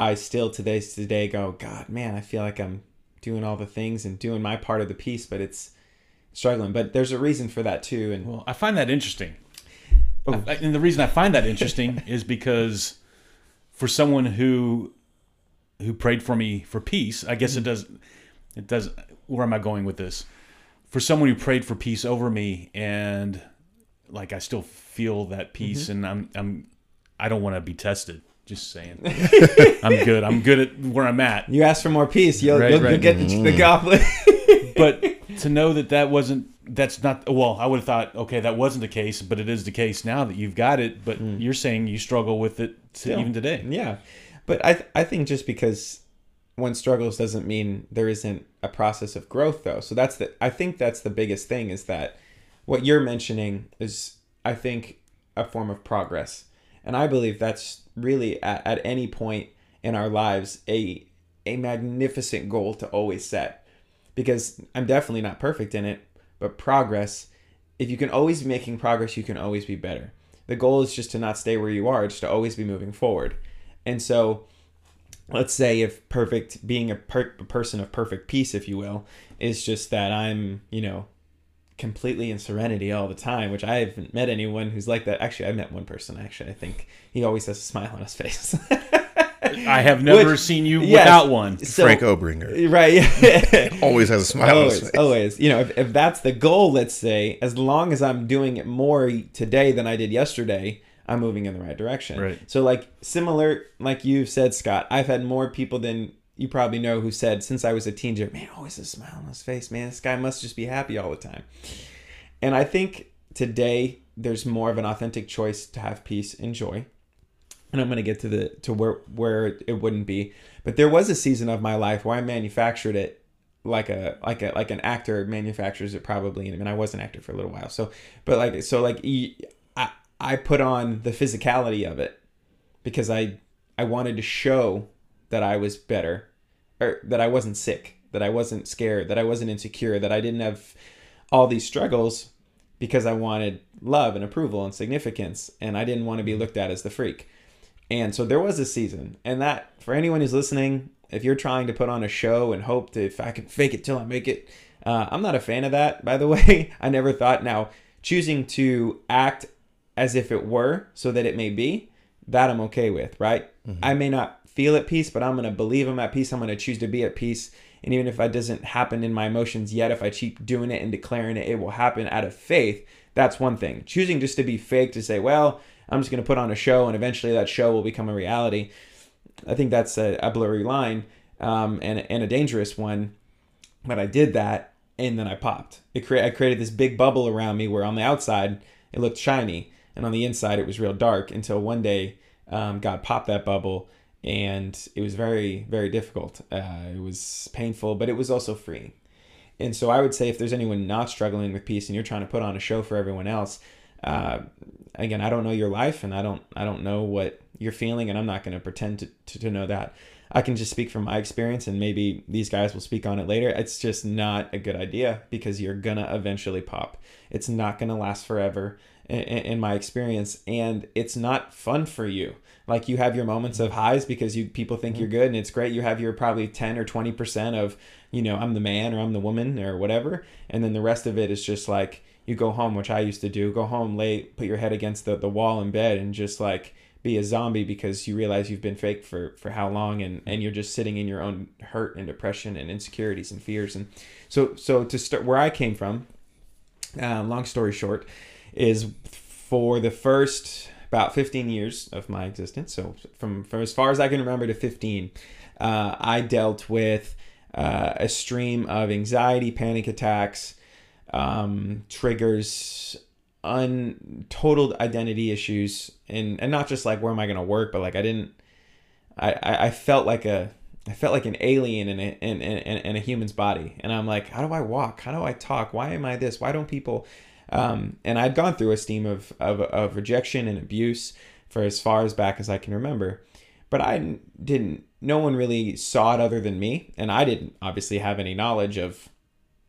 I still today today go, God, man, I feel like I'm doing all the things and doing my part of the piece, but it's struggling. But there's a reason for that too. And Well, I find that interesting. Oh. I- and the reason I find that interesting is because for someone who who prayed for me for peace, I guess it mm-hmm. does it does where am I going with this? For someone who prayed for peace over me and like I still feel that peace mm-hmm. and I'm I'm I don't want to be tested. Just saying. I'm good. I'm good at where I'm at. you ask for more peace, you'll, Right, you'll, you'll right. get the, the mm. goblet. but to know that that wasn't that's not well i would have thought okay that wasn't the case but it is the case now that you've got it but mm. you're saying you struggle with it to, Still. even today Yeah, but I th- I think just because one struggles doesn't mean there isn't a process of growth though. So that's the I think that's the biggest thing is that what you're mentioning is I think a form of progress, and I believe that's really at, at any point in our lives a a magnificent goal to always set because I'm definitely not perfect in it, but progress. If you can always be making progress, you can always be better. The goal is just to not stay where you are, just to always be moving forward. And so let's say if perfect being a, per- a person of perfect peace if you will is just that i'm you know completely in serenity all the time which i haven't met anyone who's like that actually i met one person actually i think he always has a smile on his face I have never Which- seen you yes. without one. So- Frank Obringer right always has a smile on his always, face. always. You know, if, if that's the goal, let's say, as long as I'm doing it more today than I did yesterday, I'm moving in the right direction. Right. So, like similar, like you've said, Scott, I've had more people than you probably know who said since I was a teenager, man, always a smile on his face, man. This guy must just be happy all the time. And I think today there's more of an authentic choice to have peace and joy and I'm going to get to the to where where it wouldn't be. But there was a season of my life where I manufactured it like a like a like an actor manufactures it probably. And I mean, I was an actor for a little while, so but like so like I I put on the physicality of it because I I wanted to show that I was better or that I wasn't sick, that I wasn't scared, that I wasn't insecure, that I didn't have all these struggles because I wanted love and approval and significance and I didn't want to be looked at as the freak. And so there was a season, and that for anyone who's listening, if you're trying to put on a show and hope to, if I can fake it till I make it, uh, I'm not a fan of that. By the way, I never thought. Now, choosing to act as if it were, so that it may be, that I'm okay with. Right? I may not feel at peace, but I'm gonna believe I'm at peace. I'm gonna choose to be at peace, and even if that doesn't happen in my emotions yet, if I keep doing it and declaring it, it will happen out of faith. That's one thing. Choosing just to be fake to say, well, I'm just going to put on a show and eventually that show will become a reality. I think that's a, a blurry line um, and, and a dangerous one. But I did that and then I popped. It cre- I created this big bubble around me where on the outside it looked shiny and on the inside it was real dark until one day um, God popped that bubble and it was very, very difficult. Uh, it was painful, but it was also freeing. And so I would say if there's anyone not struggling with peace and you're trying to put on a show for everyone else, uh, again, I don't know your life and I don't I don't know what you're feeling and I'm not going to pretend to, to, know that. I can just speak from my experience and maybe these guys will speak on it later. It's just not a good idea because you're going to eventually pop. It's not going to last forever in, in my experience and it's not fun for you. Like you have your moments of highs because you people think you're good and it's great. You have your probably 10 or 20% of, you know, I'm the man or I'm the woman or whatever. And then the rest of it is just like you go home, which I used to do, go home late, put your head against the, the wall in bed and just like be a zombie because you realize you've been fake for, for how long and, and you're just sitting in your own hurt and depression and insecurities and fears. And so, so to start where I came from, uh, long story short, is for the first about 15 years of my existence. So from, from as far as I can remember to 15, uh, I dealt with uh, a stream of anxiety, panic attacks, um, triggers, untotaled identity issues, and and not just like where am I going to work, but like I didn't, I, I felt like a I felt like an alien in a in, in, in a human's body, and I'm like, how do I walk? How do I talk? Why am I this? Why don't people? Um, and I'd gone through a steam of, of of rejection and abuse for as far as back as I can remember, but I didn't. No one really saw it other than me, and I didn't obviously have any knowledge of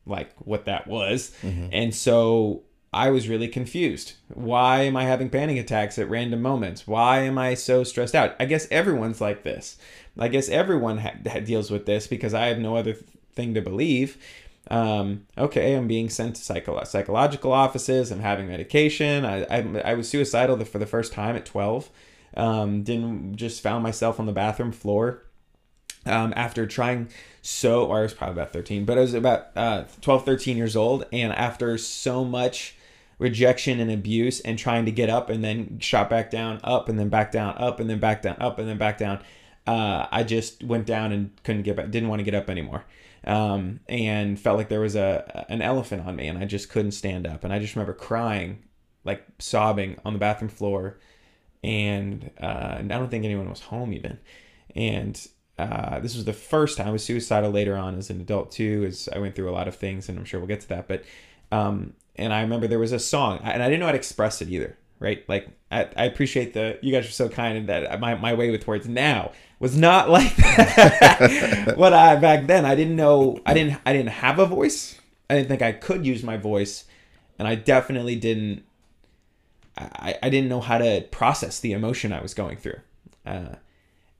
like what that was, and so I was really confused. Why am I having panic attacks at random moments? Why am I so stressed out? I guess everyone's like this. I guess everyone ha- deals with this because I have no other th- thing to believe. Um, okay, I'm being sent to psycho- psychological offices. I'm having medication. I, I, I was suicidal for the first time at 12. Um, didn't just found myself on the bathroom floor um, after trying so, or I was probably about 13, but I was about uh, 12, 13 years old. And after so much rejection and abuse and trying to get up and then shot back down, up and then back down, up and then back down, up and then back down, uh, I just went down and couldn't get back, didn't want to get up anymore. Um, and felt like there was a an elephant on me and I just couldn't stand up. And I just remember crying, like sobbing on the bathroom floor. And, uh, and I don't think anyone was home even. And uh, this was the first time I was suicidal later on as an adult too, as I went through a lot of things, and I'm sure we'll get to that. But um, and I remember there was a song, and I didn't know how to express it either. Right, like I, I appreciate the you guys are so kind and that my, my way with words now was not like that. what I back then I didn't know I didn't I didn't have a voice. I didn't think I could use my voice, and I definitely didn't. I, I didn't know how to process the emotion I was going through. Uh,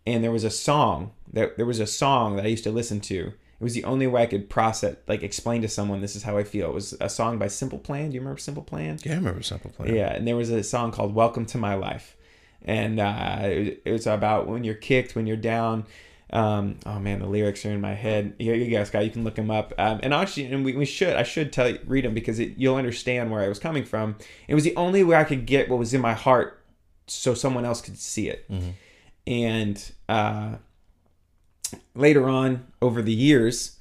and there was a song There, there was a song that I used to listen to. It was the only way I could process, like, explain to someone this is how I feel. It was a song by Simple Plan. Do you remember Simple Plan? Yeah, I remember Simple Plan. Yeah, and there was a song called "Welcome to My Life," and uh, it, it was about when you're kicked, when you're down. Um, oh man, the lyrics are in my head. You, you guys, guy, you can look them up. Um, and actually, and we, we should, I should tell you, read them because it, you'll understand where I was coming from. It was the only way I could get what was in my heart, so someone else could see it. And uh, later on, over the years,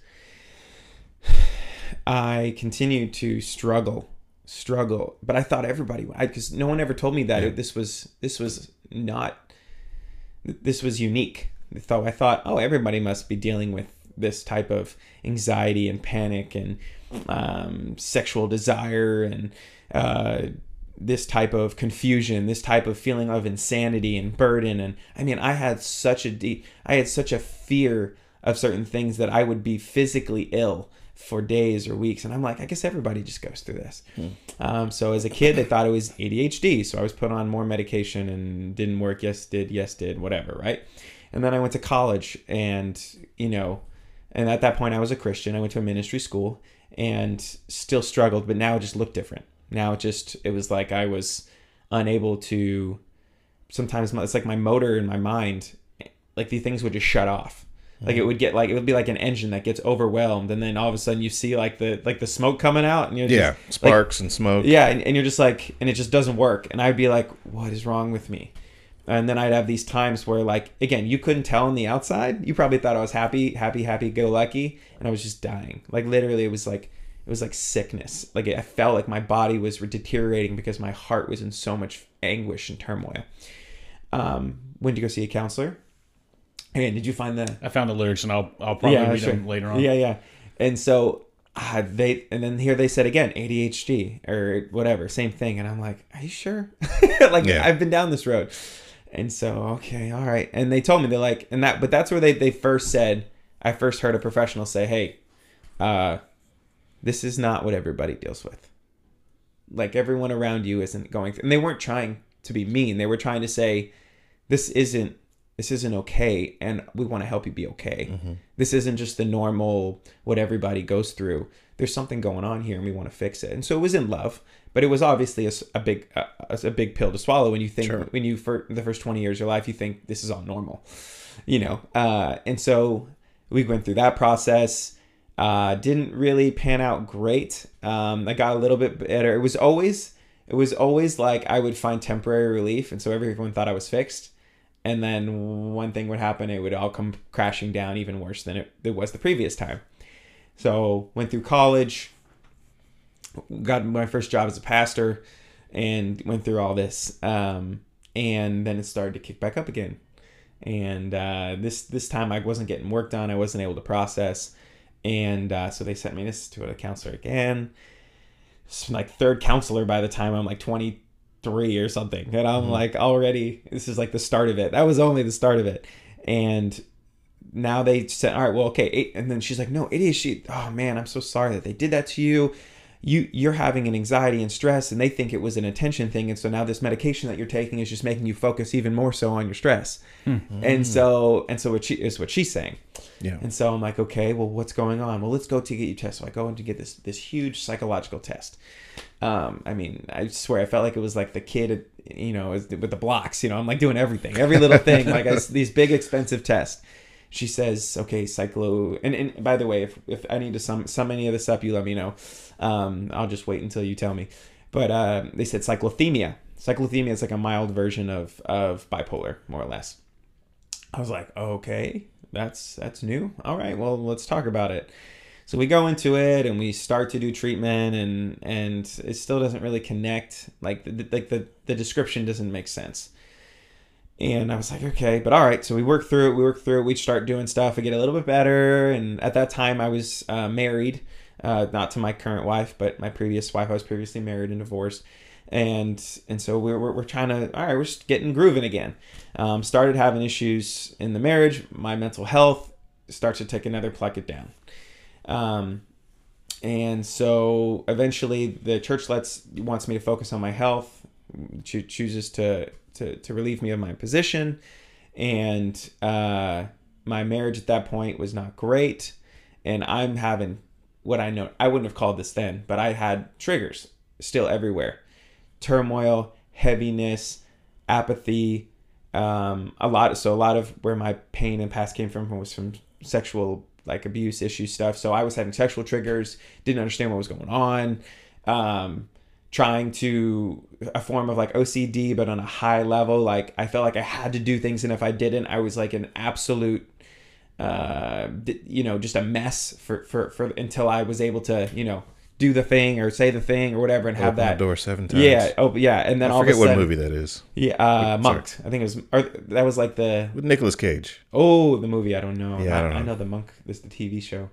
I continued to struggle, struggle. But I thought everybody, because no one ever told me that this was this was not, this was unique. Thought I thought, oh, everybody must be dealing with this type of anxiety and panic and um, sexual desire and uh, this type of confusion, this type of feeling of insanity and burden. And I mean, I had such a deep, I had such a fear of certain things that I would be physically ill for days or weeks. And I'm like, I guess everybody just goes through this. Um, so as a kid, they thought it was ADHD. So I was put on more medication and didn't work. Yes, did. Yes, did. Whatever. Right. And then I went to college and, you know, and at that point I was a Christian. I went to a ministry school and still struggled, but now it just looked different. Now it just, it was like I was unable to, sometimes it's like my motor in my mind, like these things would just shut off. Like it would get like it would be like an engine that gets overwhelmed, and then all of a sudden you see like the like the smoke coming out, and you're just, Yeah, like, sparks and smoke. yeah, and, and you're just like, and it just doesn't work. And I'd be like, what is wrong with me? And then I'd have these times where, like, again, you couldn't tell on the outside. You probably thought I was happy, happy, happy, go lucky, and I was just dying. Like literally, it was like it was like sickness. Like I felt like my body was deteriorating because my heart was in so much anguish and turmoil. Um, when did you go see a counselor? Again, did you find the I found the lyrics, and I'll I'll probably read sure. them later on. Yeah, yeah. And so uh, they, and then here they said again ADHD or whatever, same thing. And I'm like, are you sure? like Yeah. I've been down this road. And so okay, all right. And they told me they're like, and that, but that's where they they first said. I first heard a professional say, hey, uh, this is not what everybody deals with. Like everyone around you isn't going through, and they weren't trying to be mean. They were trying to say, this isn't this isn't okay, and we want to help you be okay. This isn't just the normal what everybody goes through. There's something going on here, and we want to fix it. And so it was in love, but it was obviously a, a big a, a big pill to swallow when you think Sure. when you for the first 20 years of your life you think this is all normal you know uh, and so we went through that process uh, didn't really pan out great um, i got a little bit better it was always it was always like i would find temporary relief and so everyone thought i was fixed and then one thing would happen it would all come crashing down even worse than it, it was the previous time. So went through college got my first job as a pastor and went through all this um, and then it started to kick back up again. And uh, this this time I wasn't getting work done I wasn't able to process. And uh, so they sent me this to a counselor again. It's like third counselor by the time I'm like 23 or something and I'm mm-hmm. like already this is like the start of it that was only the start of it and now they said, all right, well, okay. eight- And then she's like, no, it is. She, Oh man, I'm so sorry that they did that to you. You you're having an anxiety and stress, and they think it was an attention thing, and so now this medication that you're taking is just making you focus even more so on your stress. And so and so what she is what she's saying. Yeah. And so I'm like, okay, well, what's going on? Well, let's go to get you tested. So I go in to get this this huge psychological test. Um, I mean, I swear, I felt like it was like the kid, you know, with the blocks. You know, I'm like doing everything, every little thing, like I, these big expensive tests. She says, okay, cyclo. And, and by the way, if, if I need to sum sum any of this up, you let me know. Um, I'll just wait until you tell me. But uh, they said cyclothymia. Cyclothymia is like a mild version of of bipolar, more or less. I was like, okay, that's that's new. All right, well, let's talk about it. So we go into it and we start to do treatment, and and it still doesn't really connect. Like the, like the the description doesn't make sense. And I was like, okay, but all right. So we work through it. We work through it. We'd start doing stuff. I get a little bit better. And at that time, I was uh, married, uh, not to my current wife, but my previous wife. I was previously married and divorced. And and so we're, we're, we're trying to, all right, we're just getting grooving again. Um, started having issues in the marriage. My mental health starts to take another pluck it down. Um, and so eventually the church lets wants me to focus on my health cho- chooses to, to to relieve me of my position and uh my marriage at that point was not great, and I'm having what I know I wouldn't have called this then, but I had triggers still everywhere, turmoil, heaviness, apathy, um, a lot. So a lot of where my pain and past came from was from sexual like abuse issue stuff. So I was having sexual triggers, didn't understand what was going on. Um, trying to a form of like OCD, but on a high level. Like I felt like I had to do things, and if I didn't, I was like an absolute, uh, you know, just a mess for for for until I was able to, you know, do the thing or say the thing or whatever and have Open the that door seven times. Yeah. Oh, yeah. And then I all forget of a what movie that is. Yeah, uh, Sorry. Monk. I think it was. Or that was like the With Nicolas Cage. Oh, the movie. I don't know. Yeah, I I, know. know the monk. This is the TV show.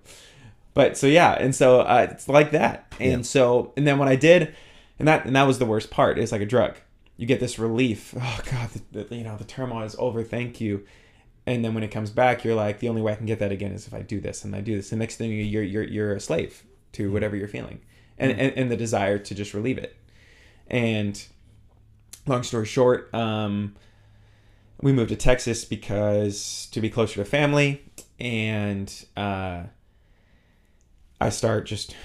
But so yeah, and so uh, it's like that, and Yeah. so and then when I did, and that and that was the worst part. It's like a drug. You get this relief. Oh God, the, the, you know the turmoil is over. Thank you. And then when it comes back, you're like, the only way I can get that again is if I do this and I do this. The next thing you're you're you're a slave to whatever you're feeling, and and, and the desire to just relieve it. And long story short, um, we moved to Texas because to be closer to family, and uh, I start just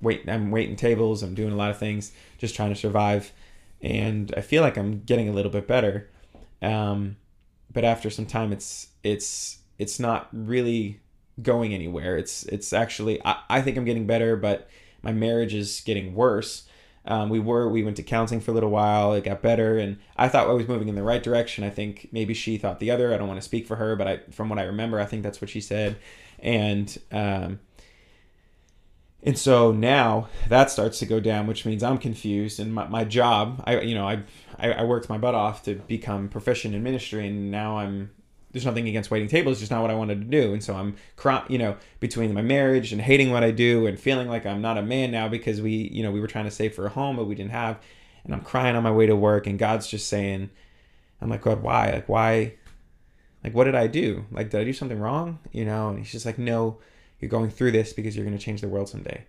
wait. I'm waiting tables. I'm doing a lot of things, just trying to survive, and I feel like I'm getting a little bit better. Um, but after some time, it's it's it's not really going anywhere. It's it's actually I, I think I'm getting better, but my marriage is getting worse. Um, we were we went to counseling for a little while. It got better, and I thought I was moving in the right direction. I think maybe she thought the other. I don't want to speak for her, but I from what I remember, I think that's what she said. And um, and so now that starts to go down, which means I'm confused. And my, my job, I you know I, I I worked my butt off to become proficient in ministry, and now I'm there's nothing against waiting tables, it's just not what I wanted to do. And so I'm, you know, between my marriage and hating what I do and feeling like I'm not a man now because we, you know, we were trying to save for a home, but we didn't have. And I'm crying on my way to work, and God's just saying, I'm like, God, why? Like, why? Like, what did I do? Like, did I do something wrong? You know? And he's just like, no, you're going through this because you're going to change the world someday.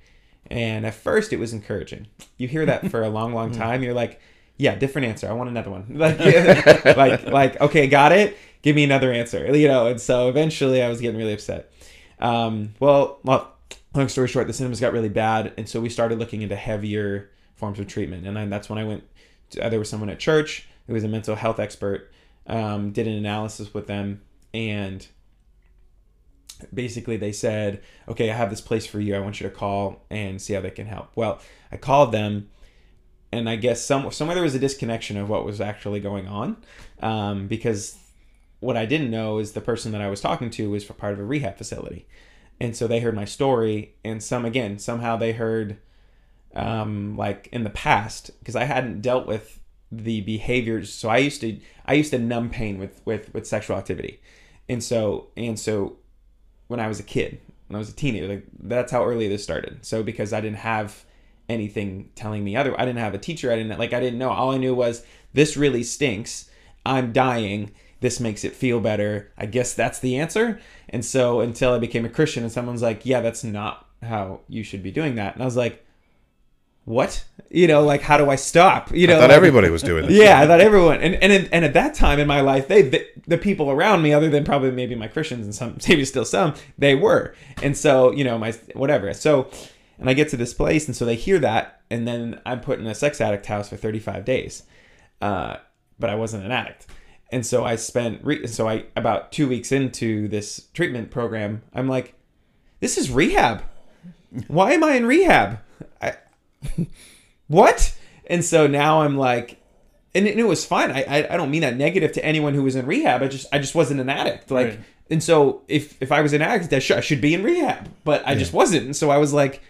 And at first, it was encouraging. You hear that for a long, long time. You're like, yeah, different answer. I want another one. Like, like, like, okay, got it. Give me another answer. You know. And so eventually, I was getting really upset. Um, well, well, long story short, the symptoms got really bad, and so we started looking into heavier forms of treatment. And then that's when I went. To, uh, there was someone at church who was a mental health expert. Um, did an analysis with them, and basically they said, "Okay, I have this place for you. I want you to call and see how they can help." Well, I called them, and I guess some somewhere there was a disconnection of what was actually going on, um, because what I didn't know is the person that I was talking to was for part of a rehab facility, and so they heard my story, and some again somehow they heard, um, like in the past because I hadn't dealt with the behaviors. So I used to I used to numb pain with with with sexual activity, and so and so when I was a kid, when I was a teenager, like that's how early this started. So because I didn't have anything telling me other, I didn't have a teacher. I didn't like I didn't know. All I knew was this really stinks. I'm dying. This makes it feel better. I guess that's the answer. And so until I became a Christian and someone's like, yeah, that's not how you should be doing that. And I was like, what? You know, like how do I stop? You know, I thought like- everybody was doing it. yeah, I thought everyone, and and and at that time in my life, they the, the people around me, other than probably maybe my Christians and some maybe still some, they were, and so you know my whatever. So, and I get to this place, and so they hear that, and then I'm put in a sex addict house for 35 days, uh, but I wasn't an addict, and so I spent re- so I about two weeks into this treatment program, I'm like, this is rehab. Why am I in rehab? I, what? And so now I'm like, and it, and it was fine. I, I I don't mean that negative to anyone who was in rehab. I just I just wasn't an addict. Like, Right. and so if if I was an addict, I should, I should be in rehab, but I just wasn't. And so I was like,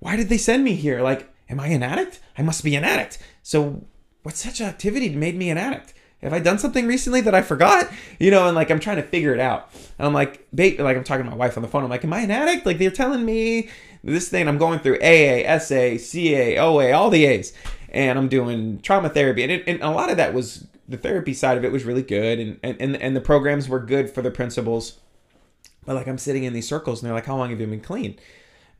why did they send me here? Like, am I an addict? I must be an addict. So what such activity made me an addict? Have I done something recently that I forgot? You know, and like I'm trying to figure it out. And I'm like, ba- like I'm talking to my wife on the phone. I'm like, am I an addict? Like they're telling me this thing. I'm going through AA, SA, CA, OA, all the A's, and I'm doing trauma therapy. And, it, and a lot of that was the therapy side of it was really good, and and and, and the programs were good for the principles. But like I'm sitting in these circles, and they're like, "How long have you been clean?"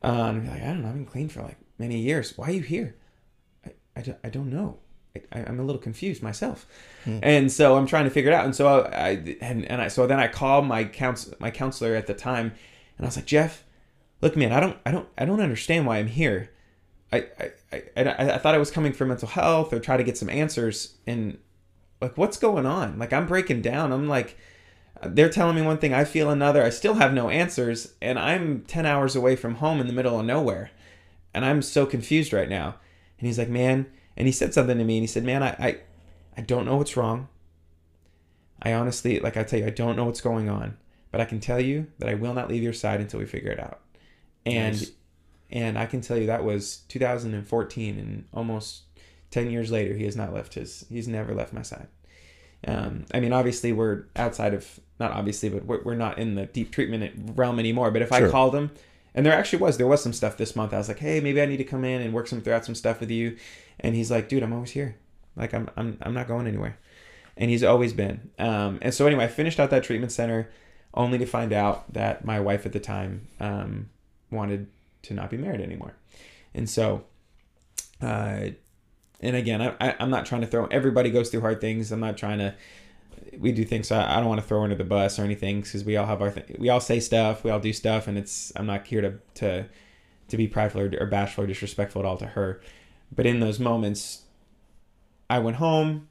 Uh, and I'm like, "I don't know. I've been clean for like many years. Why are you here?" I, I, I don't know. I, I'm a little confused myself, hmm. and so I'm trying to figure it out. And so I, I and, and I so then I called my counsel my counselor at the time, and I was like, Jeff, look, man, I don't I don't I don't understand why I'm here. I I, I, I I thought I was coming for mental health or try to get some answers, and like what's going on? Like I'm breaking down. I'm like they're telling me one thing, I feel another. I still have no answers, and I'm 10 hours away from home in the middle of nowhere. And I'm so confused right now. And he's like, Man, and he said something to me, and he said, Man, I, I, I don't know what's wrong. I honestly, like I tell you, I don't know what's going on, but I can tell you that I will not leave your side until we figure it out. And, Nice. and I can tell you that was 2014, and almost 10 years later, he has not left his, he's never left my side. Um, I mean, obviously, we're outside of not obviously, but we're, we're not in the deep treatment realm anymore. But if I Sure. called him, and there actually was, there was some stuff this month. I was like, hey, maybe I need to come in and work some throughout some stuff with you. And he's like, dude, I'm always here. Like, I'm I'm I'm not going anywhere. And he's always been. Um, and so anyway, I finished out that treatment center, only to find out that my wife at the time um, wanted to not be married anymore. And so, uh, and again, I, I, I'm not trying to throw. Everybody goes through hard things. I'm not trying to. We do things. So I, I don't want to throw under the bus or anything because we all have our. Th- we all say stuff. We all do stuff, and it's. I'm not here to to to be prideful or, or bashful or disrespectful at all to her. But in those moments, I went home.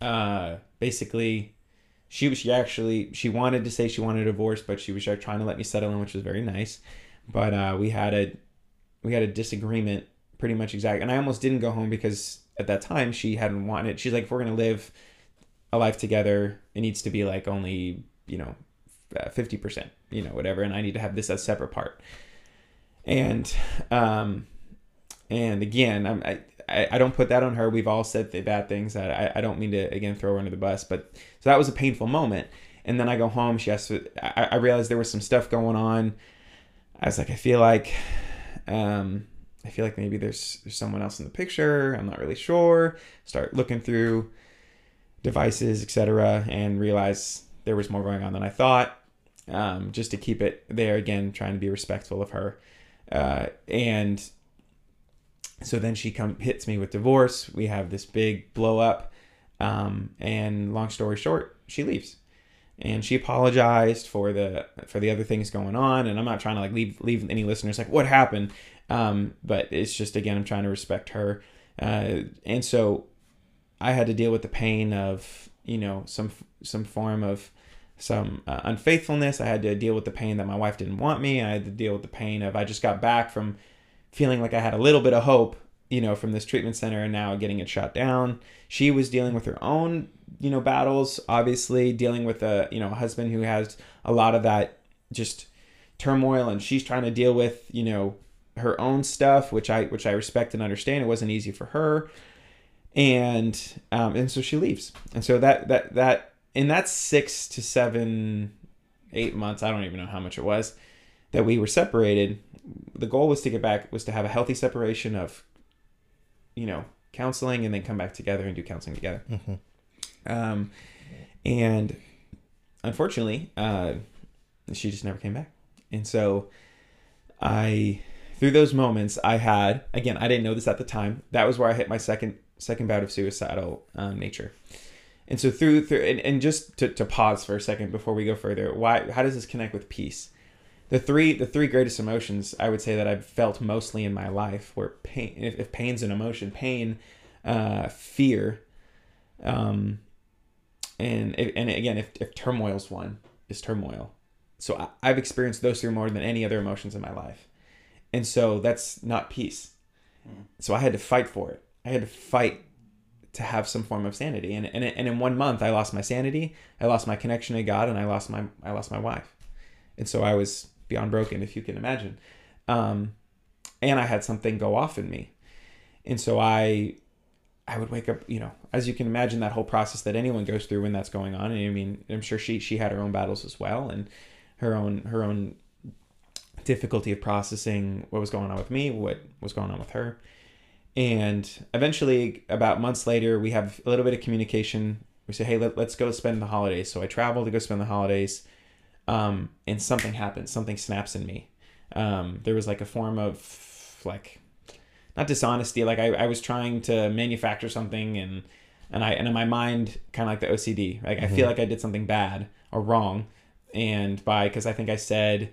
Uh, basically, she was she actually she wanted to say she wanted a divorce, but she was trying to let me settle in, which was very nice. But uh, we had a we had a disagreement pretty much exact and i almost didn't go home because at that time she hadn't wanted she's like if we're gonna live a life together it needs to be like only you know uh, 50% you know whatever and i need to have this as separate part and um and again I'm, I, I don't put that on her. We've all said the bad things. That I, I don't mean to again throw her under the bus, but so that was a painful moment. And then I go home. She has to. I, I realized there was some stuff going on. I was like, I feel like, um, I feel like maybe there's there's someone else in the picture. I'm not really sure. Start looking through devices, etc., and realize there was more going on than I thought. Um, just to keep it there again, trying to be respectful of her, uh, and so then she come hits me with divorce. We have this big blow up, um, and long story short, she leaves and she apologized for the for the other things going on and i'm not trying to like leave leave any listeners like what happened um but it's just again i'm trying to respect her uh and so i had to deal with the pain of you know some some form of some uh, unfaithfulness. I had to deal with the pain that my wife didn't want me. I had to deal with the pain of i just got back from feeling like i had a little bit of hope you know from this treatment center and now getting it shut down. She was dealing with her own you know battles obviously dealing with a you know a husband who has a lot of that just turmoil and she's trying to deal with you know her own stuff which i which i respect and understand. It wasn't easy for her and um and so she leaves and so that that that in that six to seven eight months i don't even know how much it was that we were separated the goal was to get back was to have a healthy separation of you know counseling and then come back together and do counseling together um, and unfortunately, uh, she just never came back. And so I, through those moments, I had again, I didn't know this at the time. That was where I hit my second second bout of suicidal um, nature. And so through through and, and just to, to pause for a second before we go further, why how does this connect with peace? The three the three greatest emotions I would say that I've felt mostly in my life were pain. If, if pain's an emotion, pain, uh, fear, um, and and again, if if turmoil's one, is turmoil. So I, I've experienced those three more than any other emotions in my life, and so that's not peace. So I had to fight for it. I had to fight to have some form of sanity. And and and in one month, I lost my sanity. I lost my connection to God, and I lost my I lost my wife. And so I was beyond broken, if you can imagine. Um, and I had something go off in me, and so I I would wake up, you know, as you can imagine, that whole process that anyone goes through when that's going on. And I mean, I'm sure she she had her own battles as well, and her own her own difficulty of processing what was going on with me, what was going on with her. And eventually, about months later, we have a little bit of communication. We say, "Hey, let, let's go spend the holidays." So I travel to go spend the holidays, um, and something happens. Something snaps in me. Um, there was like a form of like not dishonesty. Like I, I was trying to manufacture something and and I and in my mind kind of like the OCD. Like I feel like I did something bad or wrong, and by because I think I said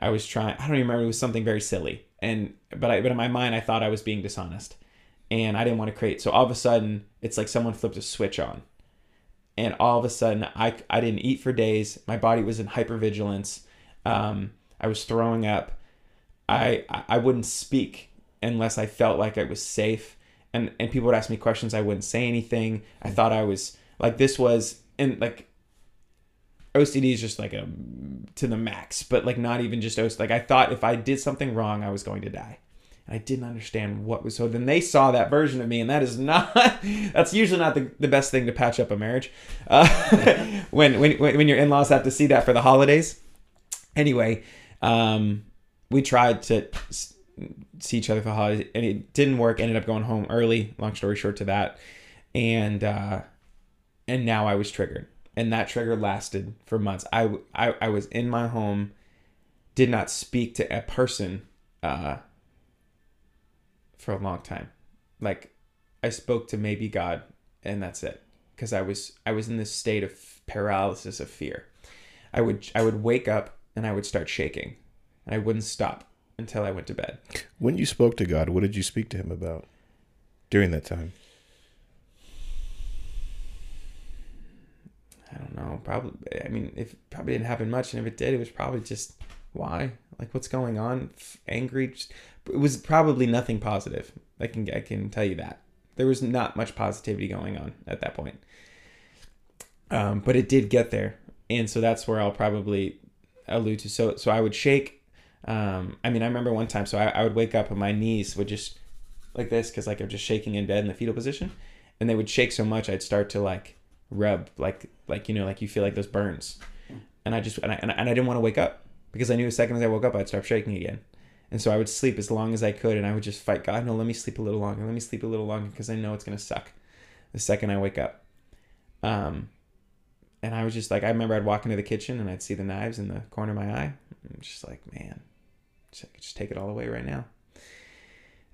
I was trying. I don't even remember. It was something very silly, and but I but in my mind I thought I was being dishonest, and I didn't want to create. So all of a sudden it's like someone flipped a switch on, and all of a sudden I I didn't eat for days. My body was in hypervigilance. Um, I was throwing up. I I wouldn't speak unless I felt like I was safe. And and people would ask me questions. I wouldn't say anything. I thought I was like this was and like OCD is just like a to the max, but like not even just OCD. Like I thought if I did something wrong, I was going to die. And I didn't understand what was so. Then they saw that version of me, and that is not. that's usually not the, the best thing to patch up a marriage. Uh, when when when your in laws have to see that for the holidays. Anyway, um, we tried to see each other for holidays, and it didn't work. Ended up going home early. Long story short, to that, and uh, and now I was triggered, and that trigger lasted for months. I I, I was in my home, did not speak to a person, uh, for a long time, like I spoke to maybe God, and that's it, because I was I was in this state of paralysis of fear. I would I would wake up and I would start shaking, and I wouldn't stop until I went to bed. When you spoke to God, what did you speak to Him about during that time? I don't know. Probably. I mean, if probably didn't happen much, and if it did, it was probably just why, like, what's going on? Angry. Just, it was probably nothing positive. I can I can tell you that there was not much positivity going on at that point. Um, but it did get there, and so that's where I'll probably allude to. So so I would shake. Um, I mean, I remember one time. So I, I would wake up and my knees would just like this because like I'm just shaking in bed in the fetal position, and they would shake so much I'd start to like rub like like you know like you feel like those burns. And i just and i, and I, didn't want to wake up because i knew the second as i woke up i'd start shaking again. And so i would sleep as long as i could and i would just fight god no let me sleep a little longer let me sleep a little longer because i know it's going to suck the second i wake up. Um and i was just like i remember i'd walk into the kitchen and i'd see the knives in the corner of my eye. I'm just like man just, I could just take it all away right now.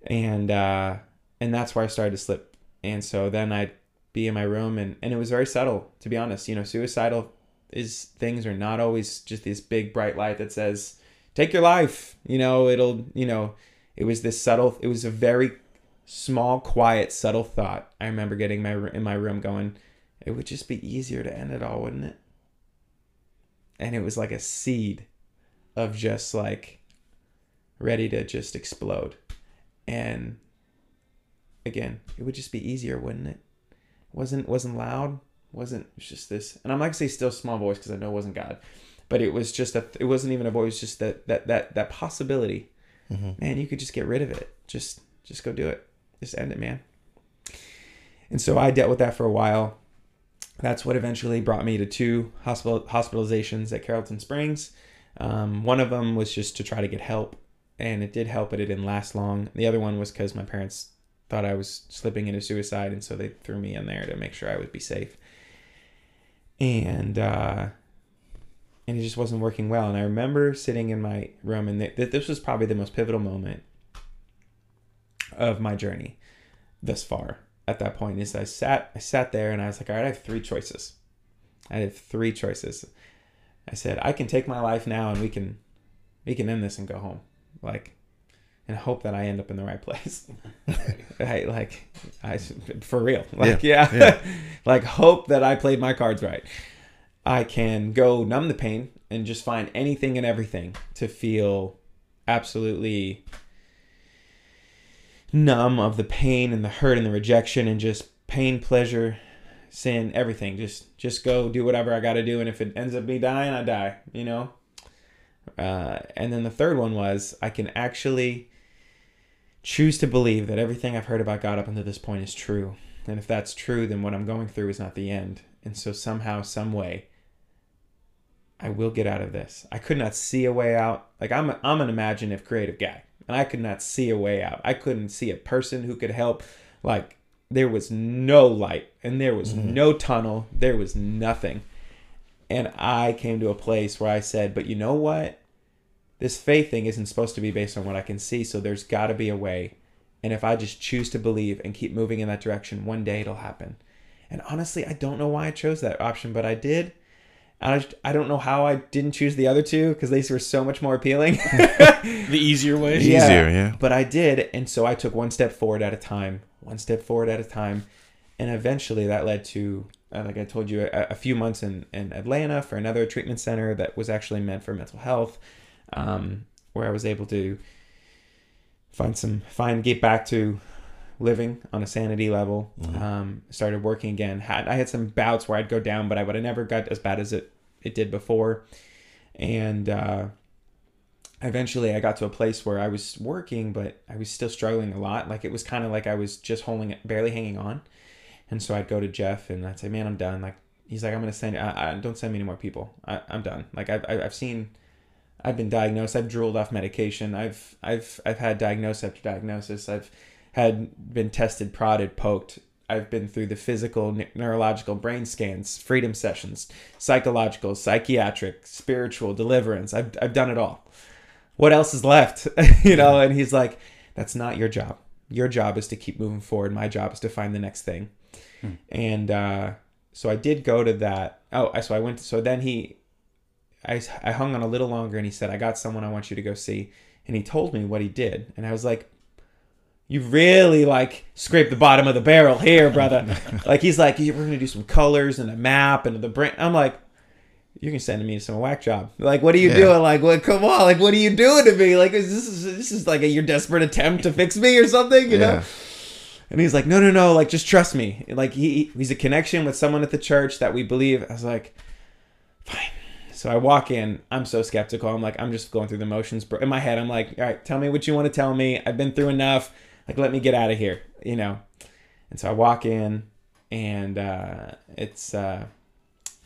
And uh and that's where i started to slip. And so then i'd be in my room and, and it was very subtle to be honest. You know suicidal is things are not always just this big bright light that says take your life. You know it'll you know it was this subtle it was a very small quiet subtle thought. I remember getting my in my room going it would just be easier to end it all wouldn't it? And it was like a seed of just like ready to just explode. And again it would just be easier wouldn't it wasn't wasn't loud wasn't it was just this and i'm not gonna say still small voice because i know it wasn't god but it was just a it wasn't even a voice just that that that that possibility. Man you could just get rid of it. Just just go do it. Just end it man. And so i dealt with that for a while. That's what eventually brought me to two hospital hospitalizations at carrollton springs. Um, one of them was just to try to get help and it did help but it didn't last long. The other one was because my parents thought I was slipping into suicide, and so they threw me in there to make sure I would be safe. And uh, and it just wasn't working well. And I remember sitting in my room, and th- this was probably the most pivotal moment of my journey thus far. At that point, is I sat I sat there, and I was like, all right, I have three choices. I have three choices. I said, I can take my life now, and we can we can end this and go home. Like and hope that I end up in the right place. I like, I for real, like yeah, Yeah, yeah. like hope that I played my cards right. I can go numb the pain and just find anything and everything to feel absolutely numb of the pain and the hurt and the rejection and just pain, pleasure, sin, everything. Just just go do whatever I got to do, and if it ends up me dying, I die. You know. Uh, and then the third one was I can actually choose to believe that everything I've heard about God up until this point is true. And if that's true, then what I'm going through is not the end. And so somehow, some way, I will get out of this. I could not see a way out. Like I'm, a, I'm an imaginative, creative guy, and I could not see a way out. I couldn't see a person who could help. Like there was no light, and there was mm-hmm. no tunnel. There was nothing. And I came to a place where I said, "But you know what? This faith thing isn't supposed to be based on what I can see. So there's got to be a way." And if I just choose to believe and keep moving in that direction, one day it'll happen. And honestly, I don't know why I chose that option, but I did. I, just- I don't know how I didn't choose the other two because these were so much more appealing. The easier way. Yeah. Easier, yeah. But I did, and so I took one step forward at a time, one step forward at a time, and eventually that led to, uh, like I told you, a, a few months in, in Atlanta for another treatment center that was actually meant for mental health, um, where I was able to find some, find, get back to living on a sanity level. Um, started working again. Had I had some bouts where I'd go down, but I would have never got as bad as it it did before, and. uh eventually I got to a place where I was working, but I was still struggling a lot. Like it was kind of like I was just holding barely hanging on. And so I'd go to Jeff and I'd say, man, I'm done. Like, he's like, I'm going to send, I, I, don't send me any more people. I, I'm done. Like I've I've seen, I've been diagnosed. I've drooled off medication. I've, I've, I've had diagnosis after diagnosis. I've had been tested, prodded, poked. I've been through the physical, neurological, brain scans, freedom sessions, psychological, psychiatric, spiritual, deliverance. I've, I've done it all what else is left you know and he's like that's not your job your job is to keep moving forward my job is to find the next thing and uh, so i did go to that oh so i went so then he I, I hung on a little longer and he said i got someone i want you to go see and he told me what he did and i was like you really like scrape the bottom of the barrel here brother like he's like we're gonna do some colors and a map and the brain i'm like you can send me some whack job. Like, what are you Yeah. doing? Like, what? Come on! Like, what are you doing to me? Like, is this is this is like a your desperate attempt to fix me or something? You know? And he's like, no, no, no. Like, just trust me. Like, he he's a connection with someone at the church that we believe. I was like, fine. So I walk in. I'm so skeptical. I'm like, I'm just going through the motions. In my head, I'm like, all right, tell me what you want to tell me. I've been through enough. Like, let me get out of here. You know. And so I walk in, and uh, it's uh,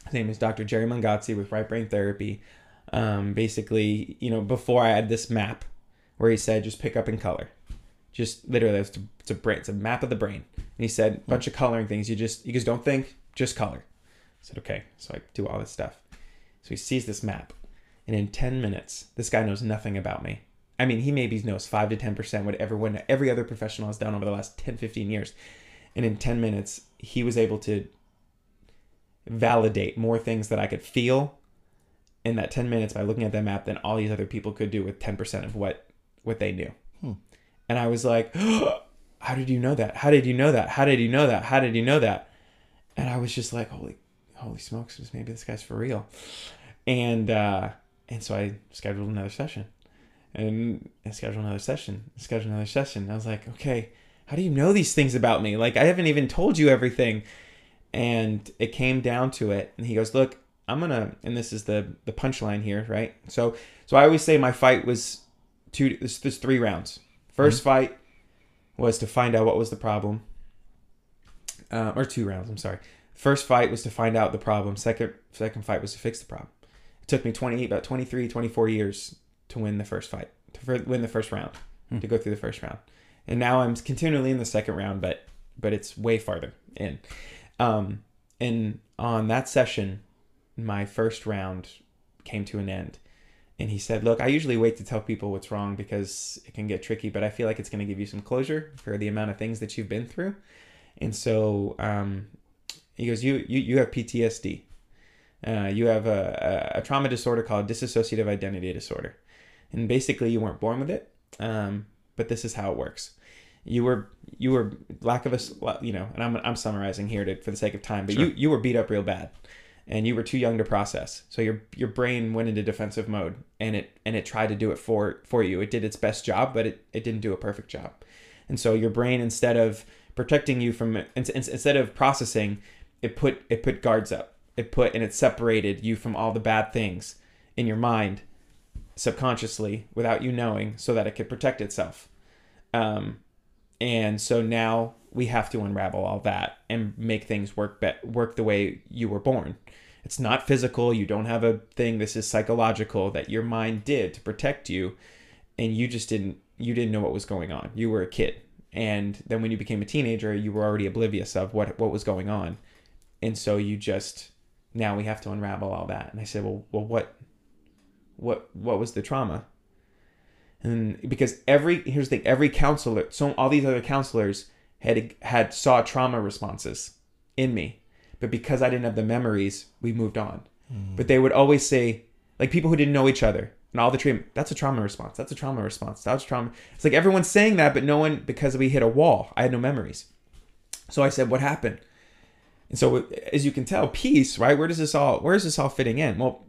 his name is Dr. Jerry Mangazzi with Right Brain Therapy. Um, basically, you know, before I had this map where he said just pick up in color, just literally it's a, it's a brain, it's a map of the brain. And he said bunch of coloring things. You just you just don't think, just color. I said okay, so I do all this stuff. So he sees this map, and in ten minutes, this guy knows nothing about me. I mean, he maybe knows five to ten percent what everyone, every other professional has done over the last 10, 15 years. And in ten minutes, he was able to validate more things that I could feel in that 10 minutes by looking at that map than all these other people could do with 10% of what what they knew. Hmm. And I was like, how did you know that? How did you know that? How did you know that? How did you know that? And I was just like, holy holy smokes, maybe this guy's for real. And uh and so I scheduled another session. And I scheduled another session. Scheduled another session. I was like, okay, how do you know these things about me? Like I haven't even told you everything and it came down to it and he goes look i'm gonna and this is the the punchline here right so so i always say my fight was two this, there's three rounds 1st fight was to find out what was the problem uh, or two rounds i'm sorry first fight was to find out the problem second second fight was to fix the problem took me 20 about 23 24 years to win the first fight to win the first round to go through the first round and now i'm continually in the second round but but it's way farther in um, and on that session, my first round came to an end. And he said, Look, I usually wait to tell people what's wrong because it can get tricky, but I feel like it's going to give you some closure for the amount of things that you've been through. And so um, he goes, You, you, you have PTSD. Uh, you have a, a, trauma disorder called dissociative identity disorder. And basically, you weren't born with it, um, but this is how it works. You were you were lack of a, you know and i'm, I'm summarizing here to, for the sake of time but you you were beat up real bad and you were too young to process. So your your brain went into defensive mode and it and it tried to do it for for you. It did its best job but it, it didn't do a perfect job. And so your brain instead of protecting you from in- in- instead of processing it put it put guards up it put and it separated you from all the bad things in your mind subconsciously without you knowing so that it could protect itself. Um, and so now we have to unravel all that and make things work be- work the way you were born. It's not physical. You don't have a thing. This is psychological that your mind did to protect you and you just didn't you didn't know what was going on. You were a kid. And then when you became a teenager you were already oblivious of what what was going on. And so you just now we have to unravel all that and i said well well what what what was the trauma and because every here's the thing, every counselor, so all these other counselors had had saw trauma responses in me, but because I didn't have the memories, we moved on. Hmm. But they would always say, like people who didn't know each other and all the treatment, that's a trauma response. That's a trauma response. That's trauma. It's like everyone's saying that, but no one because we hit a wall. I had no memories. So I said, "What happened?" And so, as you can tell, peace, right? Where does this all? Where is this all fitting in? Well,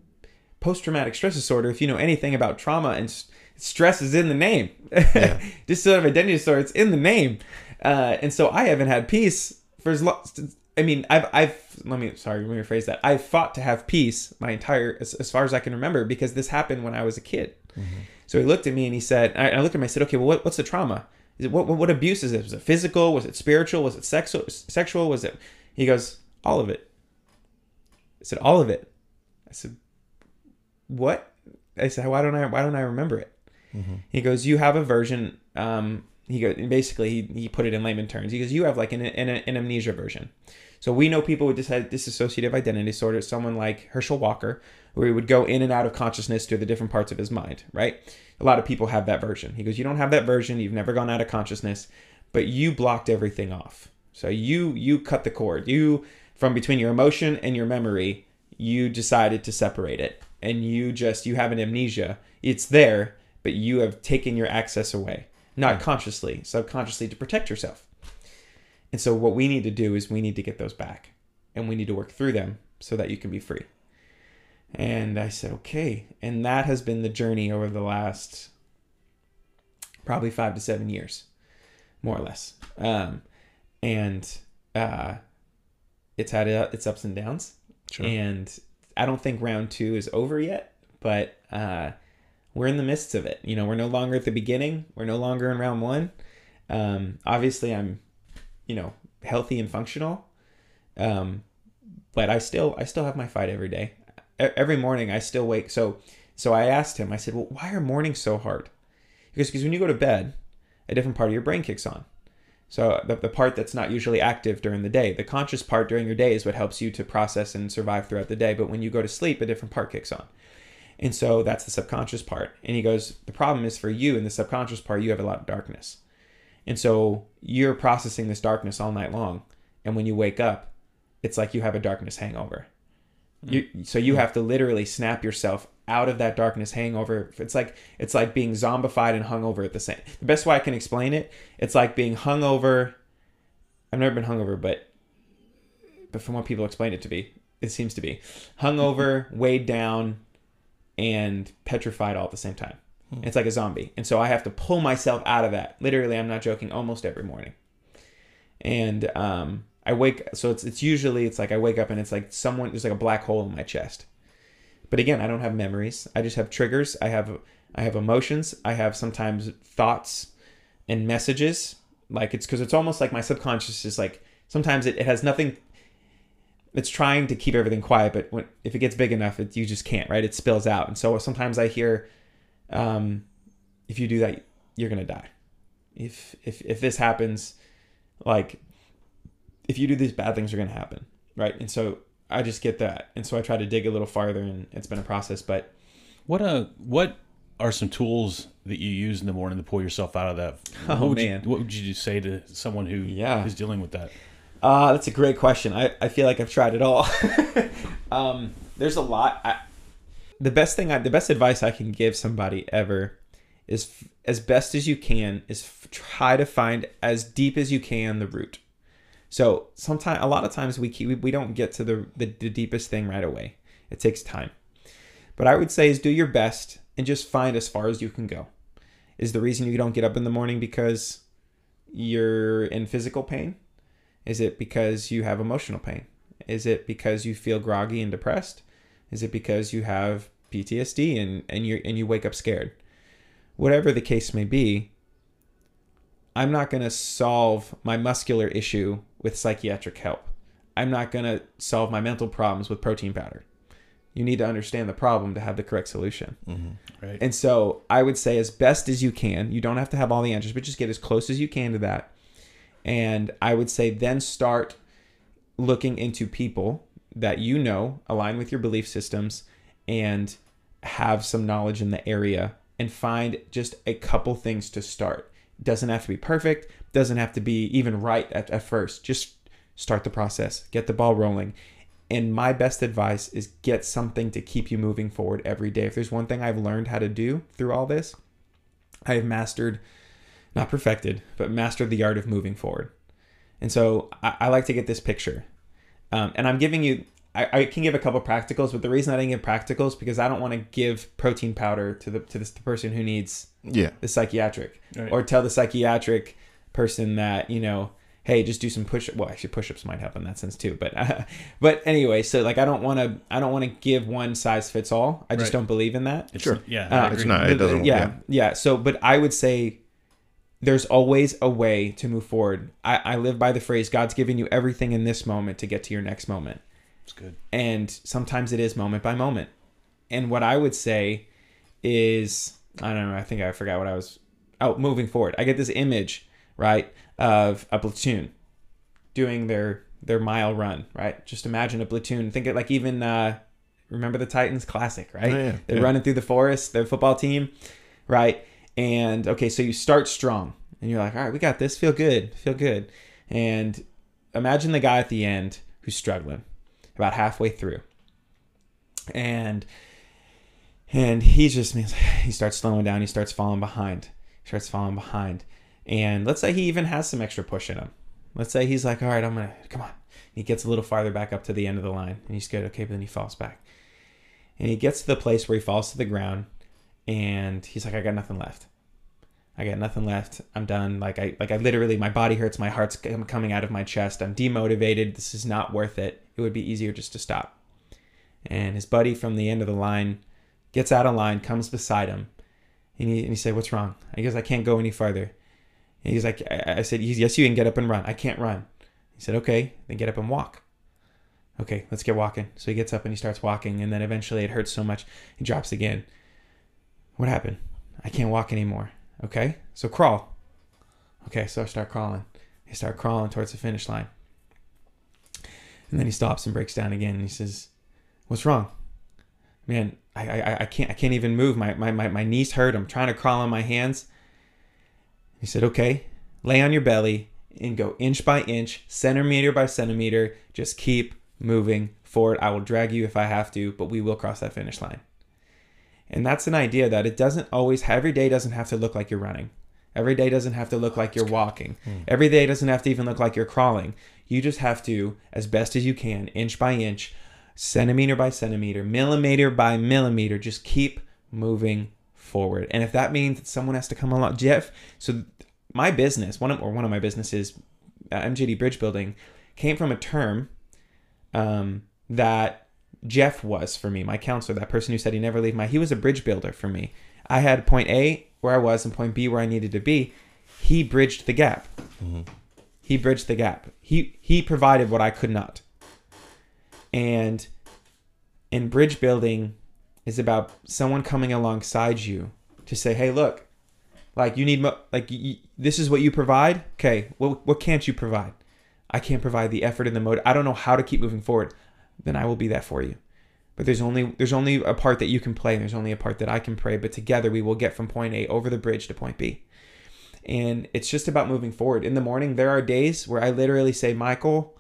post-traumatic stress disorder. If you know anything about trauma and s- stress, is in the name. Dissociative identity disorder. It's in the name. Uh, and so I haven't had peace for as long. I mean, I've, I've, let me, sorry, let me rephrase that. I've fought to have peace my entire, as, as far as I can remember, because this happened when I was a kid. So he looked at me and he said, I, I looked at him, I said, okay, well, what, what's the trauma? Is it, what, what, what abuse is it? Was it physical? Was it spiritual? Was it sexual? Sexual? Was it, he goes, all of it. I said, all of it. I said, what? I said, why don't I, why don't I remember it? He goes, you have a version. Um, he goes, basically, he, he put it in layman terms. He goes, you have like an, an, an amnesia version. So we know people with dis- dissociative identity disorder, someone like Herschel Walker, where he would go in and out of consciousness through the different parts of his mind, right? A lot of people have that version. He goes, you don't have that version. You've never gone out of consciousness, but you blocked everything off. So you you cut the cord. You from between your emotion and your memory, you decided to separate it, and you just you have an amnesia. It's there, but you have taken your access away, not consciously, subconsciously to protect yourself. And so what we need to do is we need to get those back and we need to work through them so that you can be free. And I said, okay. And that has been the journey over the last probably five to seven years, more or less. Um, and uh, it's had uh, its ups and downs. Sure. And I don't think round two is over yet, but uh, we're in the midst of it. You know, we're no longer at the beginning. We're no longer in round one. Um, obviously, I'm, you know, healthy and functional. Um, but I still, I still have my fight every day. Every morning, I still wake. So, so I asked him. I said, "Well, why are mornings so hard?" Because because when you go to bed, a different part of your brain kicks on. So the, the part that's not usually active during the day, the conscious part during your day is what helps you to process and survive throughout the day. But when you go to sleep, a different part kicks on. And so that's the subconscious part. And he goes, the problem is for you in the subconscious part, you have a lot of darkness. And so you're processing this darkness all night long. And when you wake up, it's like you have a darkness hangover. You, so you have to literally snap yourself out of that darkness hangover. It's like it's like being zombified and hungover at the same. The best way I can explain it, it's like being hungover. I've never been hungover, but but from what people explain it to be, it seems to be hungover, weighed down, and petrified all at the same time. It's like a zombie, and so I have to pull myself out of that. Literally, I'm not joking. Almost every morning, and um, I wake. So it's it's usually it's like I wake up and it's like someone there's like a black hole in my chest. But again, I don't have memories. I just have triggers. I have I have emotions. I have sometimes thoughts and messages. Like it's because it's almost like my subconscious is like sometimes it, it has nothing. It's trying to keep everything quiet, but when if it gets big enough, it, you just can't. Right? It spills out, and so sometimes I hear, um, if you do that, you're gonna die. If if if this happens, like if you do these bad things are going to happen right and so i just get that and so i try to dig a little farther and it's been a process but What uh what are some tools that you use in the morning to pull yourself out of that? Oh, what would man. You, what would you say to someone who Yeah. is dealing with that? uh, that's a great question I, I feel like i've tried it all um, there's a lot I, the best thing I, the best advice i can give somebody ever is f- as best as you can is f- try to find as deep as you can the root so sometimes a lot of times we keep, we- don't get to the, the the deepest thing right away. It takes time. But i would say is do your best and just find as far as you can go. Is the reason you don't get up in the morning because you're in physical pain? Is it because you have emotional pain? Is it because you feel groggy and depressed? Is it because you have ptsd and and you and you wake up scared? Whatever the case may be i'm not going to solve my muscular issue with psychiatric help i'm not going to solve my mental problems with protein powder you need to understand the problem to have the correct solution mm-hmm. Right. and so I would say, as best as you can, you don't have to have all the answers, but just get as close as you can to that. And I would say, then start looking into people that you know align with your belief systems and have some knowledge in the area and find just a couple things to start. Doesn't have to be perfect, doesn't have to be even right at, at first. Just start the process, get the ball rolling. And my best advice is get something to keep you moving forward every day. If there's one thing I've learned how to do through all this, I have mastered, not perfected, but mastered the art of moving forward. And so I, I like to get this picture. Um, and I'm giving you, I, I can give a couple practicals, but the reason I didn't give practicals because I don't want to give protein powder to the to this the person who needs Yeah. the psychiatric, Right. or tell the psychiatric person that you know, hey, just do some push. Well, actually, push-ups might help in that sense too. But but anyway, so like I don't want to I don't want to give one size fits all. I just Right. don't believe in that. It's, Sure. Yeah. Uh, It's not. It doesn't. yeah, Yeah. yeah, So, but I would say there's always a way to move forward. I, I live by the phrase God's giving you everything in this moment to get to your next moment. It's good. And sometimes it is moment by moment. And what I would say is, I don't know, I think I forgot what I was. Oh, moving forward. I get this image, right, of a platoon doing their their mile run, right? Just imagine a platoon. Think it like even uh remember the Titans classic, right? Oh, yeah, They're yeah. running through the forest, their football team, right? And okay, so you start strong and you're like, all right, we got this, feel good, feel good. And imagine the guy at the end who's struggling about halfway through. And and he's just means he starts slowing down, he starts falling behind. He starts falling behind. And let's say he even has some extra push in him. Let's say he's like, all right, I'm gonna come on. He gets a little farther back up to the end of the line and he's good, okay, but then he falls back. And he gets to the place where he falls to the ground and he's like, I got nothing left. I got nothing left. I'm done. Like I like I literally my body hurts, my heart's coming out of my chest. I'm demotivated. This is not worth it. It would be easier just to stop. And his buddy from the end of the line gets out of line, comes beside him, and he, and he said, "What's wrong?" He goes, "I can't go any farther." And he's like, I, I said, "Yes, you can get up and run. I can't run." He said, "Okay, then get up and walk." Okay, let's get walking. So he gets up and he starts walking, and then eventually it hurts so much he drops again. What happened? I can't walk anymore. Okay, so crawl. Okay, so I start crawling. I start crawling towards the finish line. And then he stops and breaks down again and he says, What's wrong? Man, I, I, I can't I can't even move. My, my, my, my knees hurt. I'm trying to crawl on my hands. He said, Okay, lay on your belly and go inch by inch, centimeter by centimeter. Just keep moving forward. I will drag you if I have to, but we will cross that finish line. And that's an idea that it doesn't always, every day doesn't have to look like you're running. Every day doesn't have to look like you're walking. Hmm. Every day doesn't have to even look like you're crawling. You just have to, as best as you can, inch by inch, centimeter by centimeter, millimeter by millimeter, just keep moving forward. And if that means that someone has to come along, Jeff, so my business, one of, or one of my businesses, uh, MJD Bridge Building, came from a term um, that Jeff was for me, my counselor, that person who said he never leave my, he was a bridge builder for me. I had point A where I was and point B where I needed to be. He bridged the gap. He bridged the gap. He he provided what I could not. And in bridge building is about someone coming alongside you to say, "Hey, look, like you need mo- like y- y- this is what you provide. Okay, what what can't you provide? I can't provide the effort and the mode. I don't know how to keep moving forward. Then I will be that for you. But there's only there's only a part that you can play. And there's only a part that I can play. But together we will get from point A over the bridge to point B. And it's just about moving forward. In the morning, there are days where I literally say, Michael,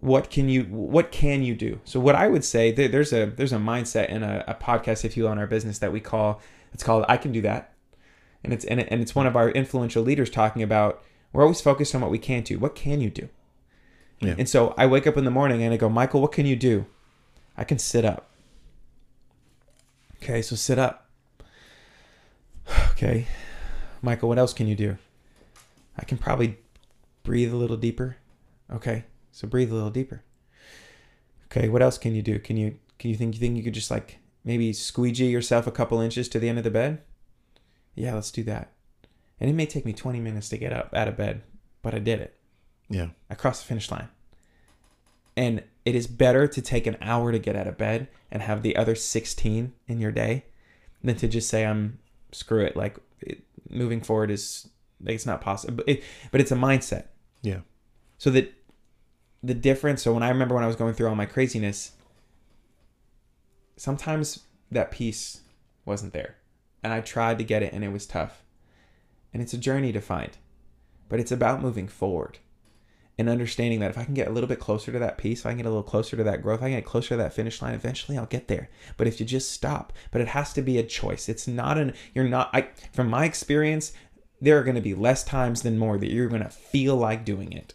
what can you what can you do? So what I would say there, there's a there's a mindset in a, a podcast, if you will, on our business that we call it's called I can do that. And it's and, it, and it's one of our influential leaders talking about we're always focused on what we can't do. What can you do? Yeah. And so I wake up in the morning and I go, Michael, what can you do? I can sit up. Okay, so sit up. Okay. Michael, what else can you do? I can probably breathe a little deeper. Okay. So breathe a little deeper. Okay, what else can you do? Can you can you think you think you could just like maybe squeegee yourself a couple inches to the end of the bed? Yeah, let's do that. And it may take me 20 minutes to get up out of bed, but I did it. Yeah. I crossed the finish line. And it is better to take an hour to get out of bed and have the other 16 in your day than to just say, I'm screw it. Like it, moving forward is, like, it's not possible. But, it, but it's a mindset. Yeah. So that the difference, so when I remember when I was going through all my craziness, sometimes that peace wasn't there. and I tried to get it and it was tough. And it's a journey to find. But it's about moving forward and understanding that if I can get a little bit closer to that peace, if I can get a little closer to that growth, I can get closer to that finish line, eventually I'll get there. But if you just stop, but it has to be a choice. It's not an, you're not, I, from my experience, there are going to be less times than more that you're going to feel like doing it.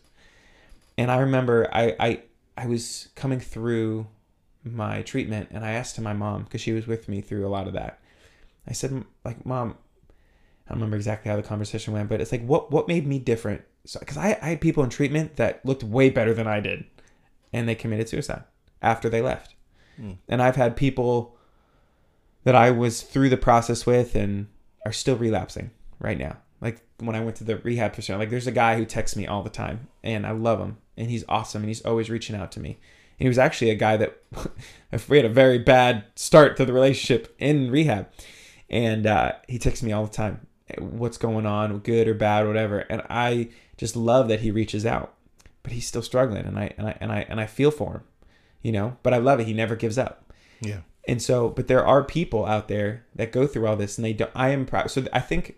And I remember I, I, I was coming through my treatment and I asked to my mom, because she was with me through a lot of that. I said, like, mom, I don't remember exactly how the conversation went, but it's like, what, what made me different So, because I, I had people in treatment that looked way better than I did, and they committed suicide after they left. Mm. And I've had people that I was through the process with and are still relapsing right now. Like when I went to the rehab facility, like there's a guy who texts me all the time, and I love him, and he's awesome, and he's always reaching out to me. And he was actually a guy that we had a very bad start to the relationship in rehab, and uh, he texts me all the time, what's going on, good or bad, whatever. And I just love that he reaches out, but he's still struggling, and I and I and I and I feel for him, you know. But I love it. He never gives up. Yeah. And so, but there are people out there that go through all this, and they don't. I am proud. So I think,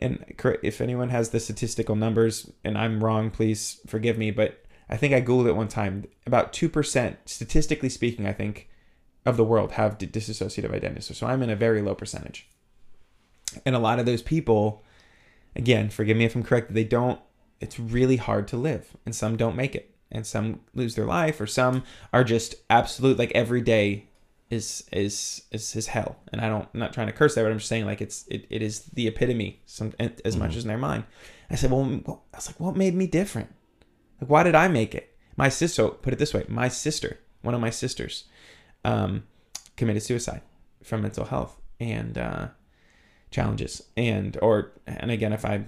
and if anyone has the statistical numbers, and I'm wrong, please forgive me. But I think I googled it one time. About two percent, statistically speaking, I think, of the world have dissociative identity. So I'm in a very low percentage. And a lot of those people, again, forgive me if I'm correct, they don't it's really hard to live and some don't make it and some lose their life or some are just absolute like every day is is is his hell. And i don't I'm not trying to curse that but i'm just saying like it's it, it is the epitome some as mm-hmm. much as in their mind. I said well i was like what made me different? Like why did i make it? My sister put it this way my sister one of my sisters um committed suicide from mental health and uh challenges. And or and again if i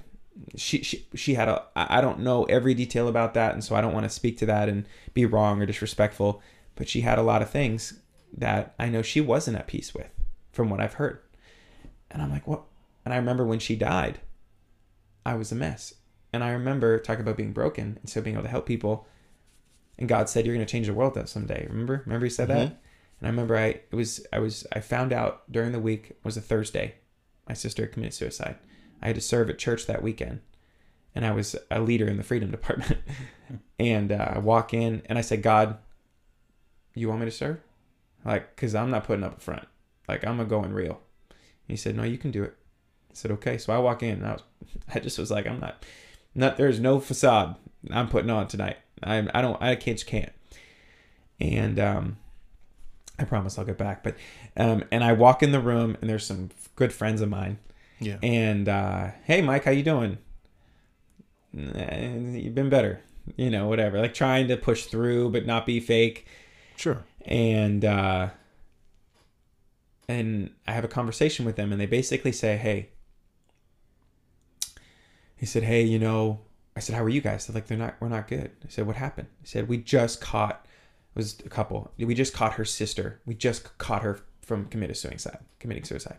she, she she had a I don't know every detail about that and so I don't want to speak to that and be wrong or disrespectful but she had a lot of things that I know she wasn't at peace with from what I've heard. And I'm like what? And I remember when she died I was a mess. And I remember talking about being broken and so being able to help people. And God said you're going to change the world someday. Remember? Remember he said mm-hmm. that and I remember I it was I was I found out during the week was a Thursday. My sister committed suicide. I had to serve at church that weekend, and I was a leader in the freedom department. and uh, I walk in and I said, God, you want me to serve? Like, cause I'm not putting up a front. Like I'm gonna go in real. he said, No, you can do it. I said, Okay. So I walk in and I was, I just was like, I'm not, not. There's no facade I'm putting on tonight. I I don't I can't just can't. And um, I promise I'll get back. But um, and I walk in the room and there's some good friends of mine yeah. And uh, hey, Mike, how you doing? You've been better. You know, whatever. Like trying to push through but not be fake. Sure. And uh, and I have a conversation with them, and they basically say, hey. He said, hey, you know, I said, how are you guys? They're like, they're not, we're not good. I said, what happened? He said, we just caught, it was a couple. We just caught her sister. We just caught her from committing suicide, committing suicide.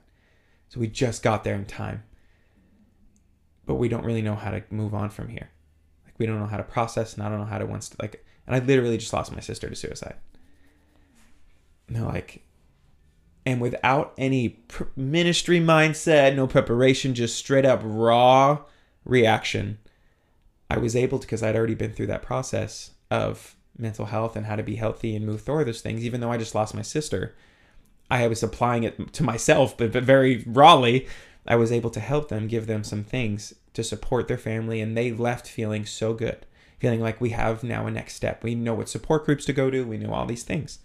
So we just got there in time. But we don't really know how to move on from here. Like we don't know how to process and I don't know how to once like and I literally just lost my sister to suicide. And they're like and without any ministry mindset, no preparation, just straight up raw reaction, I was able to because I'd already been through that process of mental health and how to be healthy and move through those things, even though I just lost my sister I was applying it to myself, but, but very rawly, I was able to help them, give them some things to support their family, and they left feeling so good, feeling like we have now a next step. We know what support groups to go to, we know all these things.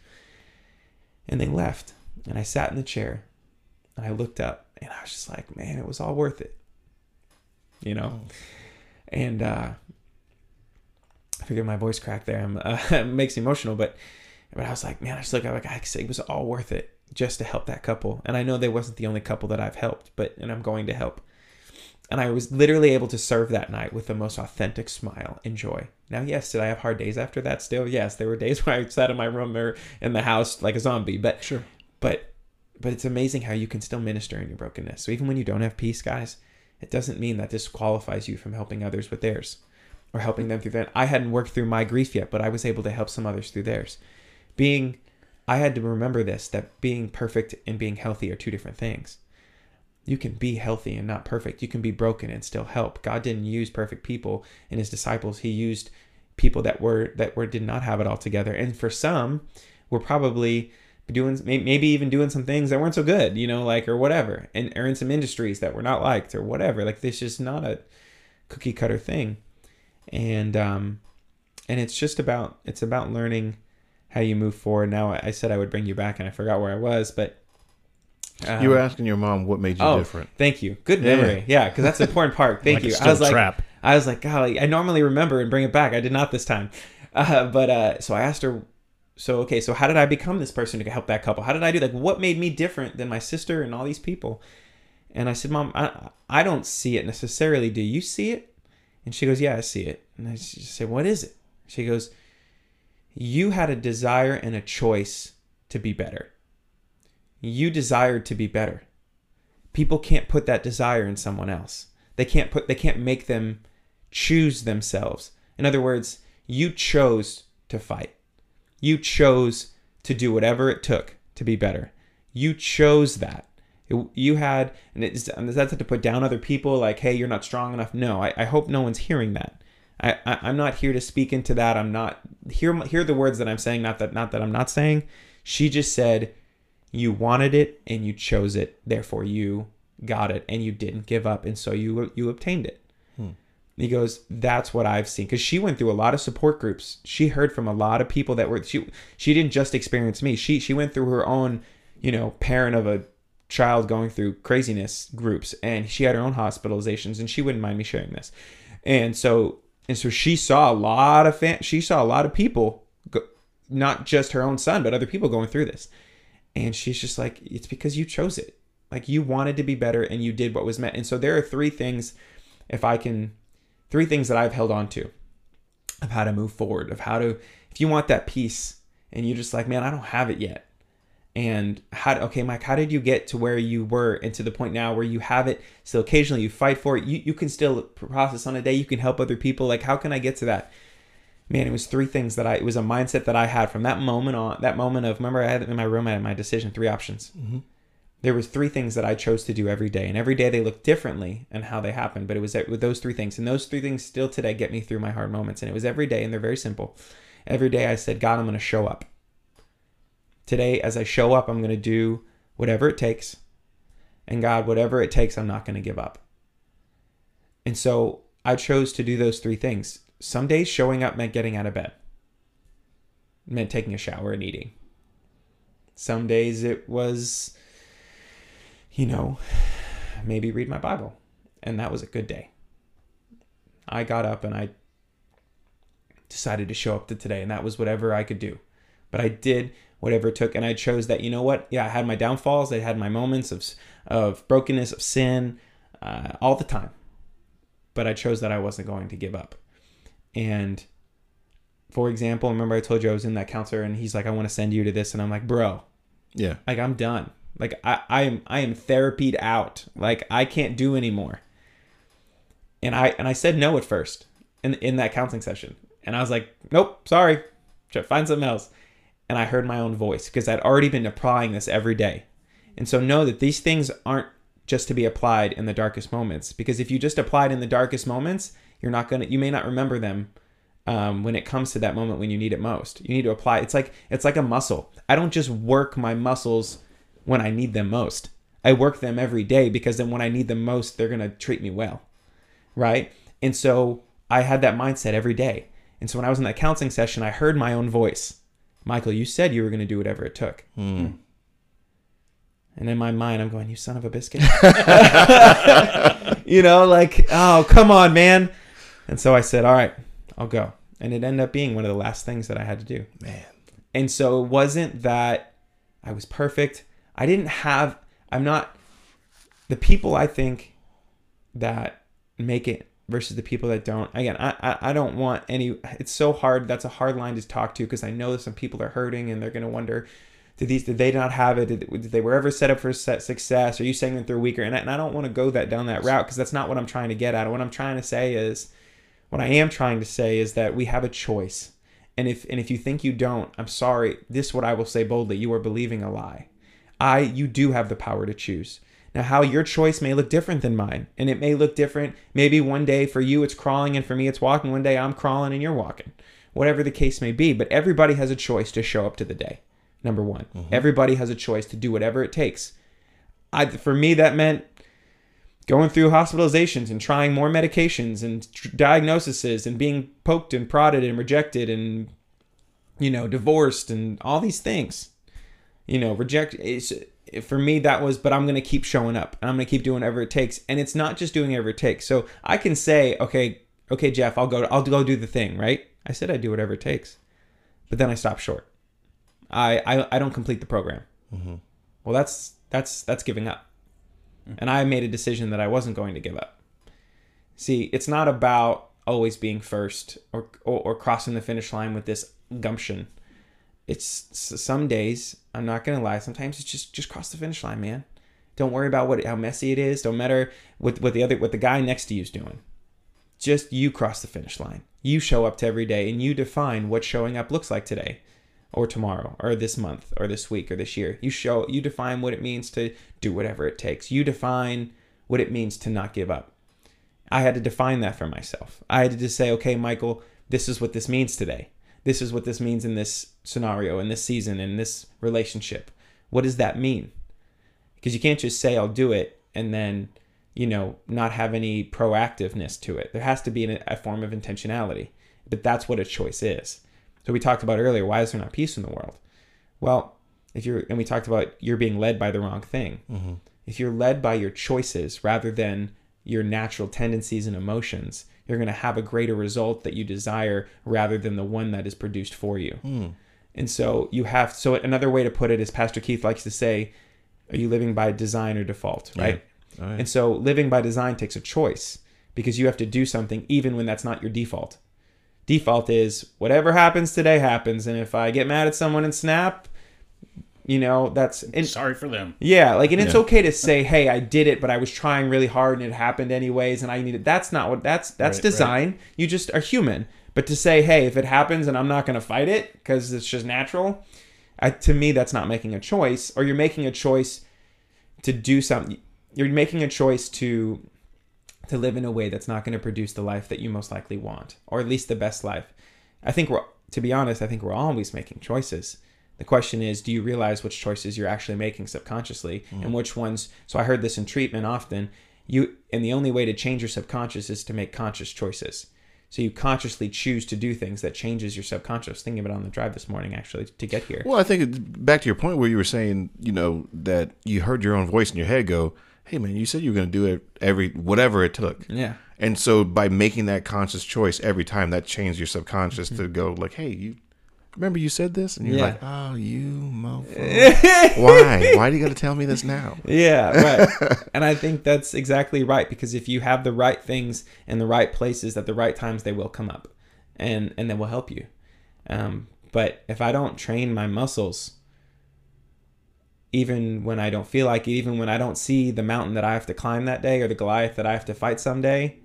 And they left, and I sat in the chair, and I looked up, and I was just like, man, it was all worth it, you know. Oh. And uh, I figured my voice cracked there. Uh, it makes me emotional, but but I was like, man, I just look like I said, it was all worth it just to help that couple. And I know they wasn't the only couple that I've helped, but and I'm going to help. And I was literally able to serve that night with the most authentic smile and joy. Now, yes, did I have hard days after that still? Yes, there were days where I sat in my room or in the house like a zombie, but sure. But but it's amazing how you can still minister in your brokenness. So even when you don't have peace, guys, it doesn't mean that disqualifies you from helping others with theirs or helping them through that. I hadn't worked through my grief yet, but I was able to help some others through theirs. Being I had to remember this that being perfect and being healthy are two different things. You can be healthy and not perfect. You can be broken and still help. God didn't use perfect people in his disciples. He used people that were that were did not have it all together. And for some, were probably doing maybe even doing some things that weren't so good, you know, like or whatever, and or in some industries that were not liked or whatever. Like this is not a cookie cutter thing, and um, and it's just about it's about learning how you move forward. Now I said I would bring you back, and I forgot where I was, but um, you were asking your mom what made you oh, different. Thank you. Good memory. Yeah, because yeah, that's the important part. Thank like you. I was like, trap. I was like, golly, I normally remember and bring it back. I did not this time. Uh, but uh, so I asked her so okay so how did i become this person to help that couple how did i do like what made me different than my sister and all these people and i said mom i, I don't see it necessarily do you see it and she goes yeah i see it and i just said what is it she goes you had a desire and a choice to be better you desired to be better people can't put that desire in someone else they can't put they can't make them choose themselves in other words you chose to fight you chose to do whatever it took to be better. You chose that. It, you had, and it's, that's to put down other people like, hey, you're not strong enough. No, I, I hope no one's hearing that. I, I, am not here to speak into that. I'm not hear hear the words that I'm saying. Not that not that I'm not saying. She just said, you wanted it and you chose it. Therefore, you got it and you didn't give up, and so you you obtained it. Hmm. He goes, "That's what I've seen." Because she went through a lot of support groups. She heard from a lot of people that were she. She didn't just experience me. She she went through her own, you know, parent of a child going through craziness groups, and she had her own hospitalizations, and she wouldn't mind me sharing this. And so and so she saw a lot of fan. She saw a lot of people, go, not just her own son, but other people going through this. And she's just like, it's because you chose it. Like you wanted to be better, and you did what was meant. And so there are three things. If I can three things that I've held on to of how to move forward, of how to, if you want that peace and you're just like, man, I don't have it yet. And how, okay, Mike, how did you get to where you were and to the point now where you have it? So occasionally you fight for it. You, you can still process on a day. You can help other people. Like, how can I get to that? Man, it was three things that I, it was a mindset that I had from that moment on, that moment of, remember, I had in my room, I had my decision, three options. Mm-hmm there was three things that I chose to do every day, and every day they looked differently and how they happened. But it was with those three things, and those three things still today get me through my hard moments. And it was every day, and they're very simple. Every day I said, God, I'm going to show up. Today, as I show up, I'm going to do whatever it takes, and God, whatever it takes, I'm not going to give up. And so I chose to do those three things. Some days showing up meant getting out of bed, it meant taking a shower and eating. Some days it was you know, maybe read my Bible. And that was a good day. I got up and I decided to show up to today, and that was whatever I could do. But I did whatever it took, and I chose that. You know what? Yeah, I had my downfalls. I had my moments of of brokenness, of sin, uh, all the time. But I chose that I wasn't going to give up. And for example, remember I told you I was in that counselor, and he's like, "I want to send you to this," and I'm like, "Bro, yeah, like I'm done. Like I, I am I am therapied out. Like I can't do anymore. And I and I said no at first in in that counseling session. And I was like, nope, sorry. Try find something else. And I heard my own voice because I'd already been applying this every day. And so know that these things aren't just to be applied in the darkest moments. Because if you just applied in the darkest moments, you're not gonna you may not remember them um, when it comes to that moment when you need it most. You need to apply. It's like it's like a muscle. I don't just work my muscles when I need them most. I work them every day because then when I need them most, they're going to treat me well. Right. And so I had that mindset every day. And so when I was in that counseling session, I heard my own voice Michael, you said you were going to do whatever it took. Mm. And in my mind, I'm going, you son of a biscuit. you know, like, oh, come on, man. And so I said, all right, I'll go. And it ended up being one of the last things that I had to do. Man. And so it wasn't that I was perfect. I didn't have, I'm not, the people I think that make it versus the people that don't. Again, I, I, I don't want any, it's so hard. That's a hard line to talk to because I know some people are hurting and they're going to wonder, did these, did they not have it? Did, did they were ever set up for success? Are you saying that they're weaker? And I, and I don't want to go that down that route because that's not what I'm trying to get at. What I'm trying to say is, what I am trying to say is that we have a choice. And if and if you think you don't, I'm sorry. This is what I will say boldly. You are believing a lie. I you do have the power to choose. Now, how your choice may look different than mine, and it may look different. Maybe one day for you it's crawling, and for me it's walking. One day I'm crawling and you're walking. Whatever the case may be, but everybody has a choice to show up to the day. Number one, mm-hmm. everybody has a choice to do whatever it takes. I, for me, that meant going through hospitalizations and trying more medications and tr- diagnoses and being poked and prodded and rejected and you know divorced and all these things. You know reject it's, for me that was but i'm going to keep showing up and i'm going to keep doing whatever it takes. And it's not just doing whatever it takes. So i can say okay okay jeff i'll go i'll go do the thing right? I said i'd do whatever it takes but then i stop short. I i, I don't complete the program. Mm-hmm. Well that's that's that's giving up Mm-hmm. and i made a decision that i wasn't going to give up. See it's not about always being first or, or or crossing the finish line with this gumption. It's some days i'm not gonna lie sometimes it's just just cross the finish line man. Don't worry about what how messy it is. Don't matter what what the other what the guy next to you's doing. Just you cross the finish line. You show up to every day and you define what showing up looks like today or tomorrow or this month or this week or this year. You show you define what it means to do whatever it takes. You define what it means to not give up. I had to define that for myself. I had to just say okay michael this is what this means today. This is what this means in this scenario in this season in this relationship. What does that mean? Because you can't just say i'll do it and then you know not have any proactiveness to it. There has to be a form of intentionality. But that's what a choice is so we talked about earlier why is there not peace in the world? Well if you're and we talked about you're being led by the wrong thing. Mm-hmm. If you're led by your choices rather than your natural tendencies and emotions you're going to have a greater result that you desire rather than the one that is produced for you. Mm. And so you have so another way to put it is pastor keith likes to say are you living by design or default? Right? Yeah. and so living by design takes a choice because you have to do something even when that's not your default. Default is whatever happens today happens. And if I get mad at someone and snap, you know, that's. And, Sorry for them. yeah, like, and it's Yeah. okay to say, "Hey, I did it, but I was trying really hard and it happened anyways, and I needed." That's not what that's that's Right, design. You just are human. But to say, "Hey, if it happens and I'm not going to fight it because it's just natural," I, to me, that's not making a choice. Or you're making a choice to do something. You're making a choice to to live in a way that's not going to produce the life that you most likely want, or at least the best life. I think we're, to be honest, I think we're always making choices. The question is, do you realize which choices you're actually making subconsciously and mm-hmm. which ones? So I heard this in treatment often. You and the only way to change your subconscious is to make conscious choices. So you consciously choose to do things that changes your subconscious. Thinking about it on the drive this morning, actually, to get here. Well, I think it, back to your point where you were saying, you know, that you heard your own voice in your head go, "Hey, man, you said you were going to do it every whatever it took." Yeah. And so by making that conscious choice every time, that changed your subconscious Mm-hmm. to go like, "Hey, you remember you said this?" And you're Yeah. like, "Oh, you mofo. Why? Why do you got to tell me this now?" Yeah, right. and I think that's exactly right because if you have the right things in the right places at the right times, they will come up, and and they will help you. Um, but if I don't train my muscles, even when I don't feel like it, even when I don't see the mountain that I have to climb that day or the Goliath that I have to fight someday,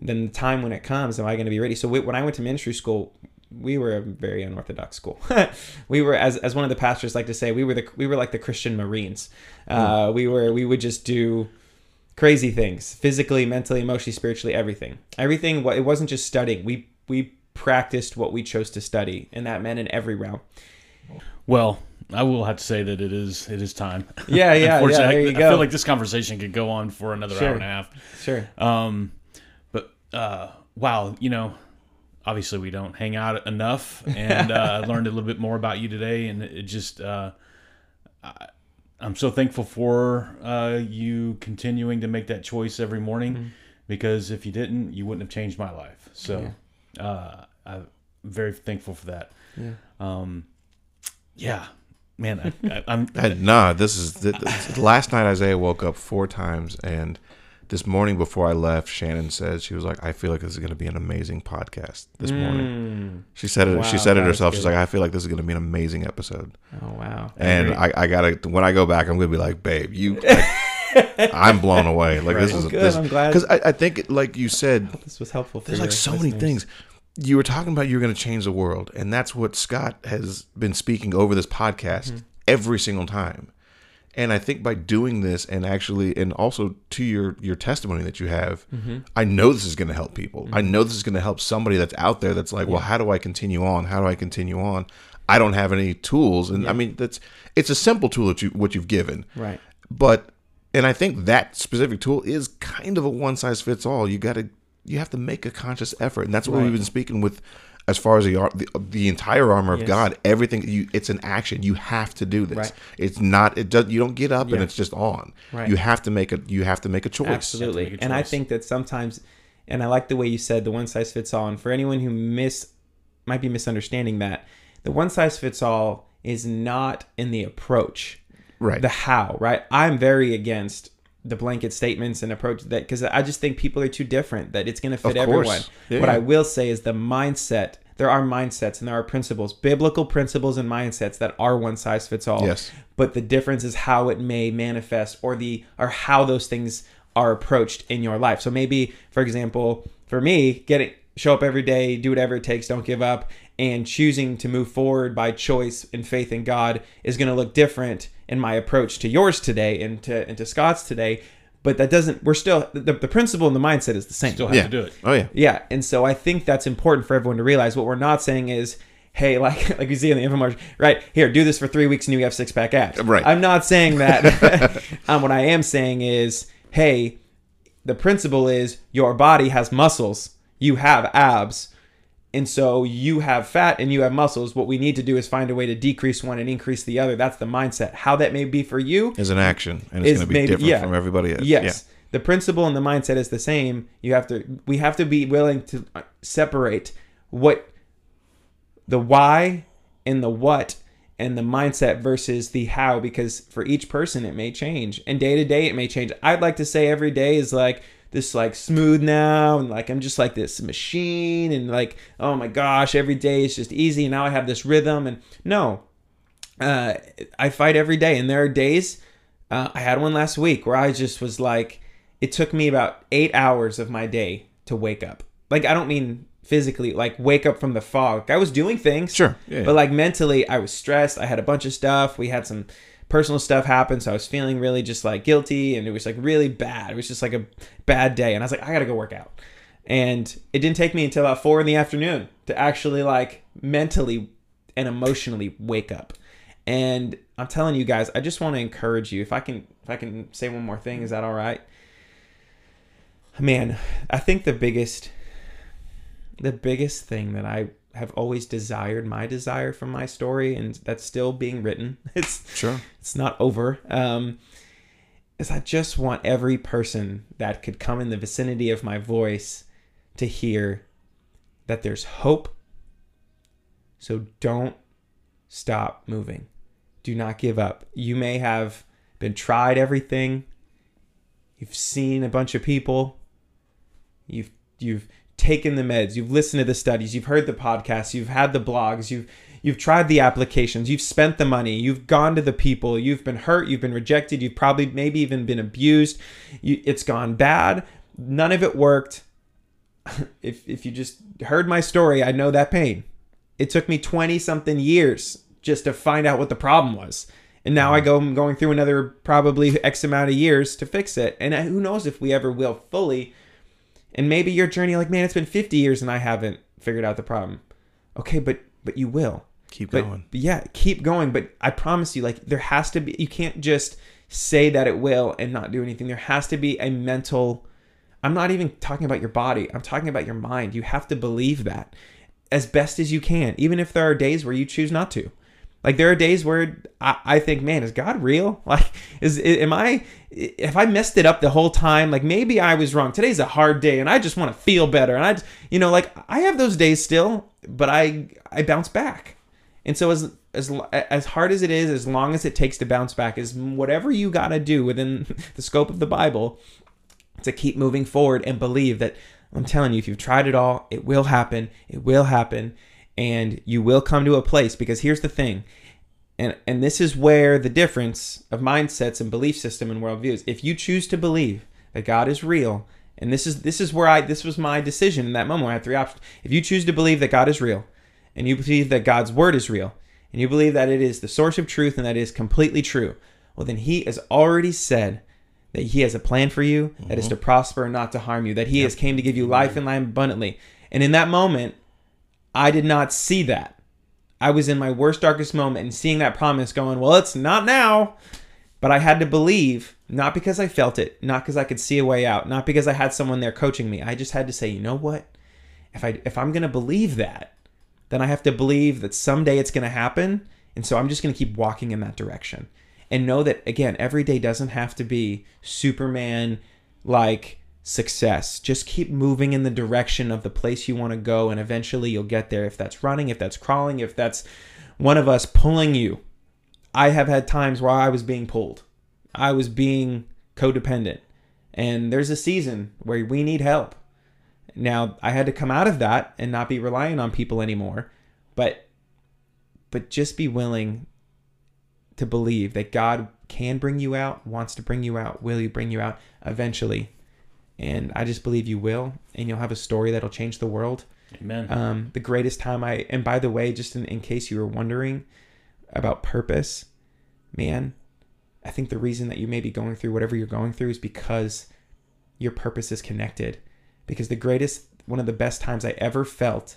then the time when it comes, am I going to be ready? So when I went to ministry school, we were a very unorthodox school. we were, as, as one of the pastors like to say, we were the we were like the Christian Marines. Uh, we were we would just do crazy things, physically, mentally, emotionally, spiritually, everything. Everything. It wasn't just studying. We we practiced what we chose to study, and that meant in every realm. Well, I will have to say that it is it is time. Yeah, yeah, yeah. There I- you I go. feel like this conversation could go on for another Sure. hour and a half. Sure. Um, but uh, wow, you know, obviously we don't hang out enough, and uh, I learned a little bit more about you today, and it just uh, I, I'm so thankful for uh, you continuing to make that choice every morning, Mm-hmm. because if you didn't, you wouldn't have changed my life. So uh, I'm very thankful for that. Yeah. Um, yeah, man, I, Uh, nah, this is last night. Isaiah woke up four times, and this morning before I left, Shannon said she was like, "I feel like this is going to be an amazing podcast this morning." Mm. She said it. Wow, she said it herself. She's like, "I feel like this is going to be an amazing episode." Oh wow. And. I, I gotta when I go back, I'm gonna be like, "Babe, you." like, I'm blown away. Like this is Well, good, this I'm glad. because I, I think, like you said, This was helpful. For there's like so many things. You were talking about you're going to change the world, and that's what Scott has been speaking over this podcast Mm-hmm. every single time. And I think by doing this and actually, and also to your your testimony that you have, Mm-hmm. I know this is going to help people. I know this is going to help somebody that's out there that's like, well, how do I continue on? How do I continue on? I don't have any tools, and I mean that's it's a simple tool that you what you've given, Right. but and I think that specific tool is kind of a one size fits all. You got to you have to make a conscious effort, and that's what Right. we've been speaking with as far as the ar- the, the entire armor of God. Everything you it's an action. You have to do this. Right. It's not it does you don't get up and it's just on. Right. You have to make a you have to make a choice. Absolutely. make a And I think that sometimes, and I like the way you said the one size fits all. And for anyone who miss might be misunderstanding that, the one size fits all is not in the approach, Right. the how. Right. I'm very against the blanket statements and approach that because I just think people are too different that it's going to fit everyone. Yeah. What I will say is the mindset. There are mindsets and there are principles, biblical principles and mindsets that are one size fits all Yes. but the difference is how it may manifest or the or how those things are approached in your life so maybe for example for me getting show up every day do whatever it takes don't give up and choosing to move forward by choice and faith in god is going to look different in my approach to yours today and to and to scott's today but that doesn't we're still the, the principle and the mindset is the same Still have yeah. to do it. Oh yeah. yeah, and so I think that's important for everyone to realize. What we're not saying is, hey, like like you see in the infomercial, right here, do this for three weeks and you have six pack abs. Right. I'm not saying that. um, what I am saying is, hey, the principle is your body has muscles, you have abs. And so you have fat and you have muscles. What we need to do is find a way to decrease one and increase the other. That's the mindset. How that may be for you Is an action, and it's going to be maybe- different yeah. from everybody else. Yes. The principle and the mindset is the same. You have to we have to be willing to uh, separate what the why and the what and the mindset versus the how because for each person it may change and day to day it may change. I'd like to say every day is like this like smooth now and like I'm just like this machine and like oh my gosh every day is just easy and now I have this rhythm and no uh, I fight every day, and there are days. Uh, I had one last week where I just was like, it took me about eight hours of my day to wake up. Like I don't mean physically, like wake up from the fog. I was doing things, Sure. Yeah. but like mentally, I was stressed. I had a bunch of stuff. We had some personal stuff happened. so I was feeling really just like guilty, and it was like really bad. It was just like a bad day, and I was like, I gotta go work out. And it didn't take me until about four in the afternoon to actually like mentally and emotionally wake up. And I'm telling you guys, I just want to encourage you. If I can, if I can say one more thing, is that all right? Man, I think the biggest, the biggest thing that I have always desired, my desire from my story, and that's still being written. It's Sure. it's not over. Um, is I just want every person that could come in the vicinity of my voice to hear that there's hope. So don't stop moving. Do not give up. You may have been tried everything. You've seen a bunch of people. You've you've taken the meds. You've listened to the studies. You've heard the podcasts. You've had the blogs. You've you've tried the applications. You've spent the money. You've gone to the people. You've been hurt. You've been rejected. You've probably maybe even been abused. You, it's gone bad. None of it worked. if if you just heard my story, I know that pain. It took me 20 something years just to find out what the problem was. And now I mm-hmm. go I'm going through another probably X amount of years to fix it. And uh, who knows if we ever will fully. And maybe your journey like, man, it's been 50 years and I haven't figured out the problem. Okay, but but you will. Keep But going. yeah, keep going. But I promise you, like there has to be. You can't just say that it will and not do anything. There has to be a mental. I'm not even talking about your body. I'm talking about your mind. You have to believe that as best as you can, even if there are days where you choose not to. Like there are days where I, I think, man, is God real? Like, is am I? If I messed it up the whole time, like maybe I was wrong. Today's a hard day, and I just want to feel better. And I, you know, like I have those days still, but I I bounce back. And so as as as hard as it is, as long as it takes to bounce back, is whatever you got to do within the scope of the Bible to keep moving forward and believe that I'm telling you, if you've tried it all, it will happen. It will happen, and you will come to a place. Because here's the thing, and and this is where the difference of mindsets and belief system and worldviews. If you choose to believe that God is real, and this is this is where I this was my decision in that moment. I had three options. If you choose to believe that God is real, and you believe that God's word is real, and you believe that it is the source of truth and that it is completely true, well, then He has already said that He has a plan for you that is mm-hmm. to prosper and not to harm you, that He has came to give you life and life abundantly. And in that moment, I did not see that. I was in my worst, darkest moment and seeing that promise going, well, it's not now. But I had to believe, not because I felt it, not because I could see a way out, not because I had someone there coaching me. I just had to say, you know what? If I if I'm gonna believe that, then I have to believe that someday it's gonna happen. And so I'm just gonna keep walking in that direction. And know that again, every day doesn't have to be Superman like success. Just keep moving in the direction of the place you want to go, and eventually you'll get there. If that's running, if that's crawling, if that's one of us pulling you. I have had times where I was being pulled, I was being codependent, and there's a season where we need help. Now, I had to come out of that and not be relying on people anymore, but but just be willing to believe that God can bring you out, wants to bring you out, will you bring you out eventually. And I just believe you will, and you'll have a story that'll change the world. Amen. Um, the greatest time I, and by the way, just in, in case you were wondering about purpose, man, I think the reason that you may be going through whatever you're going through is because your purpose is connected. Because the greatest, one of the best times I ever felt,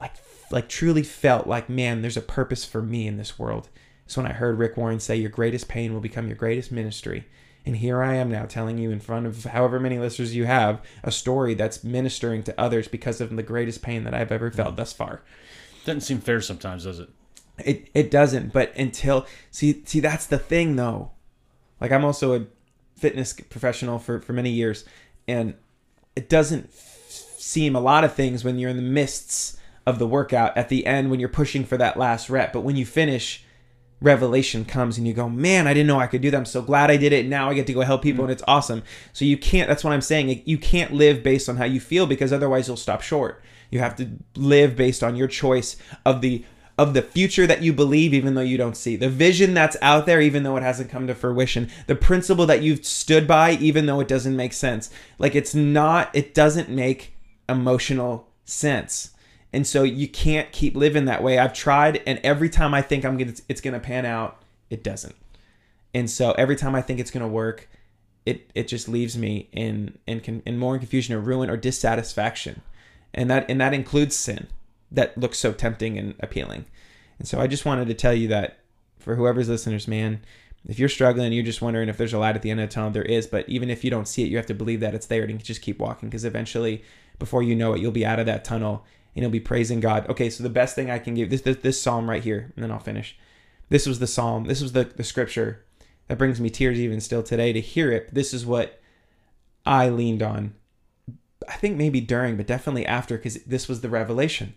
like, like truly felt like, man, there's a purpose for me in this world. is when I heard Rick Warren say, "Your greatest pain will become your greatest ministry." And here I am now telling you in front of however many listeners you have a story that's ministering to others because of the greatest pain that I've ever felt mm. thus far. Doesn't seem fair sometimes, does it? It it doesn't, but until see see that's the thing though. Like I'm also a fitness professional for for many years and it doesn't f- seem a lot of things when you're in the mists of the workout at the end when you're pushing for that last rep, but when you finish revelation comes and you go, man, I didn't know I could do that. I'm so glad I did it. Now I get to go help people mm. and it's awesome. So you can't, that's what I'm saying. You can't live based on how you feel because otherwise you'll stop short. You have to live based on your choice of the of the future that you believe even though you don't see the vision that's out there even though it hasn't come to fruition the principle that you've stood by even though it doesn't make sense like it's not it doesn't make emotional sense and so you can't keep living that way. I've tried, and every time I think I'm gonna, it's gonna pan out, it doesn't. And so every time I think it's gonna work, it it just leaves me in in in more confusion or ruin or dissatisfaction, and that and that includes sin that looks so tempting and appealing. And so I just wanted to tell you that for whoever's listeners, man, if you're struggling, you're just wondering if there's a light at the end of the tunnel. There is, but even if you don't see it, you have to believe that it's there and just keep walking because eventually, before you know it, you'll be out of that tunnel and you'll be praising God. Okay, so the best thing I can give this this, this psalm right here, and then I'll finish. This was the psalm. This was the the scripture that brings me tears even still today to hear it. This is what I leaned on. I think maybe during, but definitely after, because this was the revelation.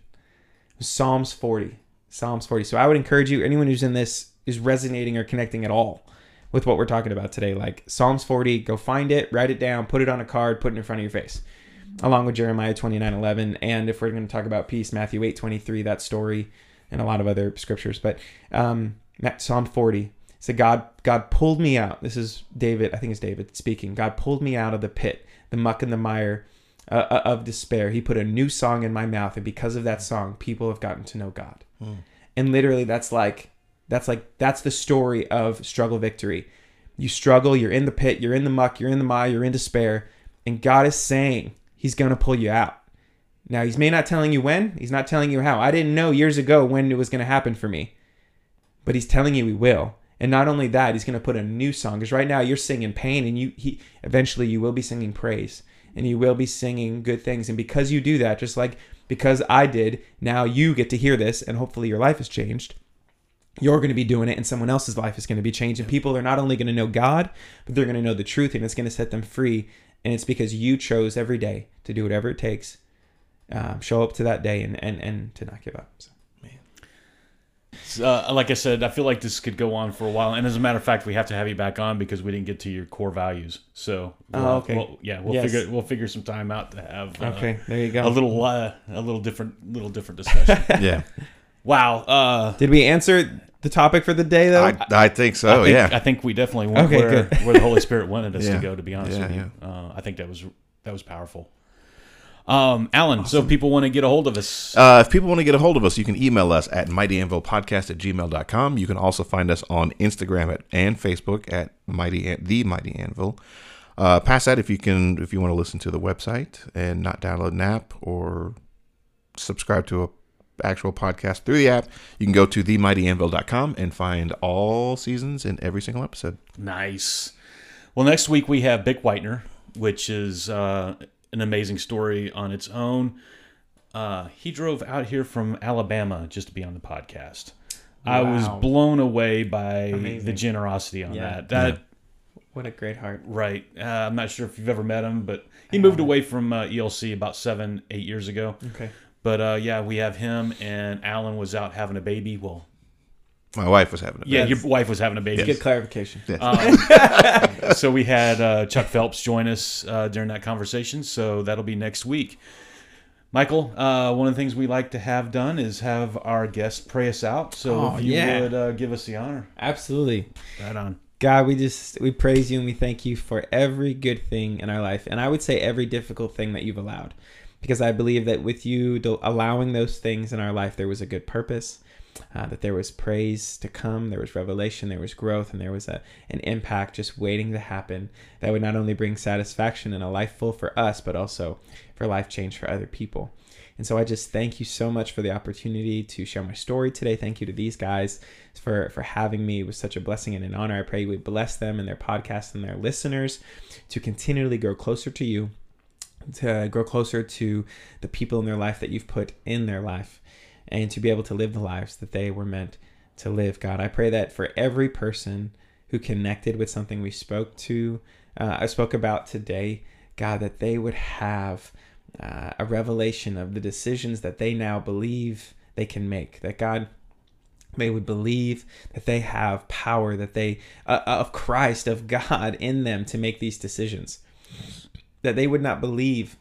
Psalms 40. Psalms 40. So I would encourage you, anyone who's in this is resonating or connecting at all with what we're talking about today, like Psalms 40, go find it, write it down, put it on a card, put it in front of your face along with Jeremiah 29 11. And if we're going to talk about peace, Matthew 8 23, that story, and a lot of other scriptures. But um, Psalm 40 said, God, God pulled me out. This is David, I think it's David speaking. God pulled me out of the pit, the muck and the mire uh, uh, of despair. He put a new song in my mouth. And because of that song, people have gotten to know God. Mm. And literally, that's like, that's like, that's the story of struggle victory. You struggle, you're in the pit, you're in the muck, you're in the mire, you're in despair. And God is saying, he's going to pull you out. Now, he's may not telling you when, he's not telling you how. I didn't know years ago when it was going to happen for me. But he's telling you he will. And not only that, he's going to put a new song because right now you're singing pain and you he eventually you will be singing praise and you will be singing good things and because you do that just like because I did, now you get to hear this and hopefully your life has changed. You're going to be doing it and someone else's life is going to be changed and people are not only going to know God, but they're going to know the truth and it's going to set them free and it's because you chose every day to do whatever it takes, um, show up to that day, and and and to not give up. So. Uh, like I said, I feel like this could go on for a while, and as a matter of fact, we have to have you back on because we didn't get to your core values. So, we'll, oh, okay, we'll, yeah, we'll yes. figure we'll figure some time out to have. Uh, okay, there you go. A little uh, a little different little different discussion. yeah. Wow. Uh, Did we answer the topic for the day, though? I, I think so. I think, yeah, I think we definitely went okay, where, where the Holy Spirit wanted us yeah. to go. To be honest yeah, with you, yeah. uh, I think that was that was powerful. Um, Alan, so if people want to get a hold of us, Uh, if people want to get a hold of us, you can email us at mightyanvilpodcast at gmail.com. You can also find us on Instagram at, and Facebook at Mighty An- the Mighty Anvil. Uh, past that, if you can, if you want to listen to the website and not download an app or subscribe to a actual podcast through the app, you can go to themightyanvil.com and find all seasons in every single episode. nice. Well, next week we have Bick Whitener, which is uh, an amazing story on its own. Uh, he drove out here from Alabama just to be on the podcast. I was blown away by the generosity on Yeah. that. That What a great heart. right. Uh, I'm not sure if you've ever met him, but he moved away from uh, ELC about seven, eight years ago. Okay. But uh, yeah, we have him, and Alan was out having a baby. Well, My wife was having a baby. yeah, your wife was having a baby. Good clarification. Um, so we had uh, Chuck Phelps join us uh, during that conversation. So that'll be next week. Michael, uh, one of the things we like to have done is have our guests pray us out. So Oh, if you yeah. would uh, give us the honor, Absolutely. right on. God, we just we praise you and we thank you for every good thing in our life, and I would say every difficult thing that you've allowed, because I believe that with you allowing those things in our life, there was a good purpose, uh, that there was praise to come, there was revelation, there was growth, and there was a an impact just waiting to happen that would not only bring satisfaction and a life full for us, but also for life change for other people. And so I just thank you so much for the opportunity to share my story today. Thank you to these guys for for having me. It was such a blessing and an honor. I pray we bless them and their podcast and their listeners to continually grow closer to you, to grow closer to the people in their life that you've put in their life, and to be able to live the lives that they were meant to live. God, I pray that for every person who connected with something we spoke to, uh, I spoke about today, God, that they would have uh, a revelation of the decisions that they now believe they can make. That God, they would believe that they have power, that they uh, of Christ, of God in them to make these decisions. That they would not believe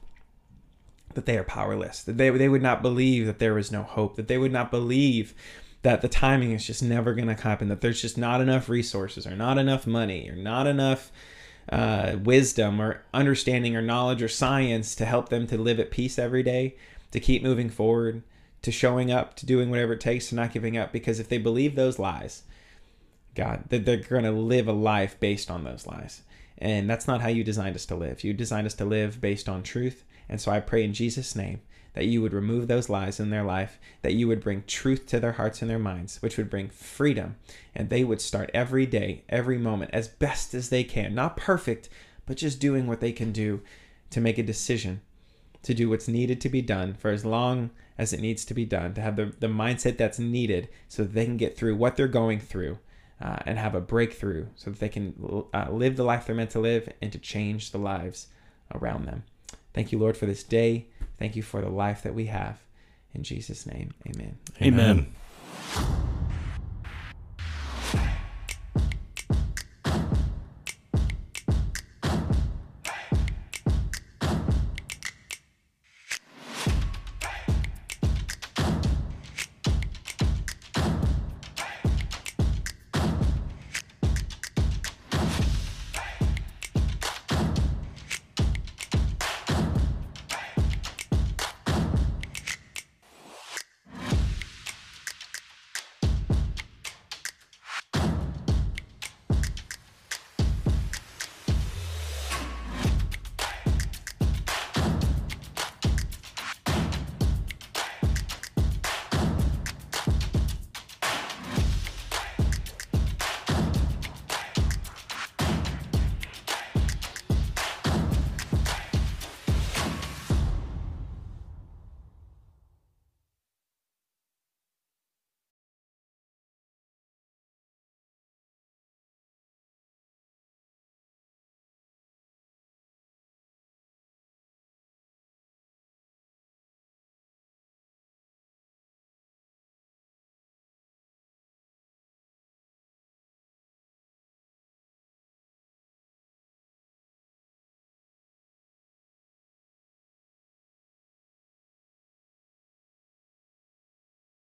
that they are powerless. That they they would not believe that there is no hope. That they would not believe that the timing is just never going to happen. That there's just not enough resources, or not enough money, or not enough uh, wisdom, or understanding, or knowledge, or science to help them to live at peace every day, to keep moving forward, to showing up, to doing whatever it takes, to not giving up. Because if they believe those lies, God, that they're going to live a life based on those lies. And that's not how you designed us to live. You designed us to live based on truth. And so I pray in Jesus' name that you would remove those lies in their life, that you would bring truth to their hearts and their minds, which would bring freedom. And they would start every day, every moment, as best as they can. Not perfect, but just doing what they can do to make a decision to do what's needed to be done for as long as it needs to be done, to have the, the mindset that's needed so that they can get through what they're going through uh, and have a breakthrough so that they can uh, live the life they're meant to live and to change the lives around them. Thank you, Lord, for this day. Thank you for the life that we have. In Jesus' name, amen. Amen.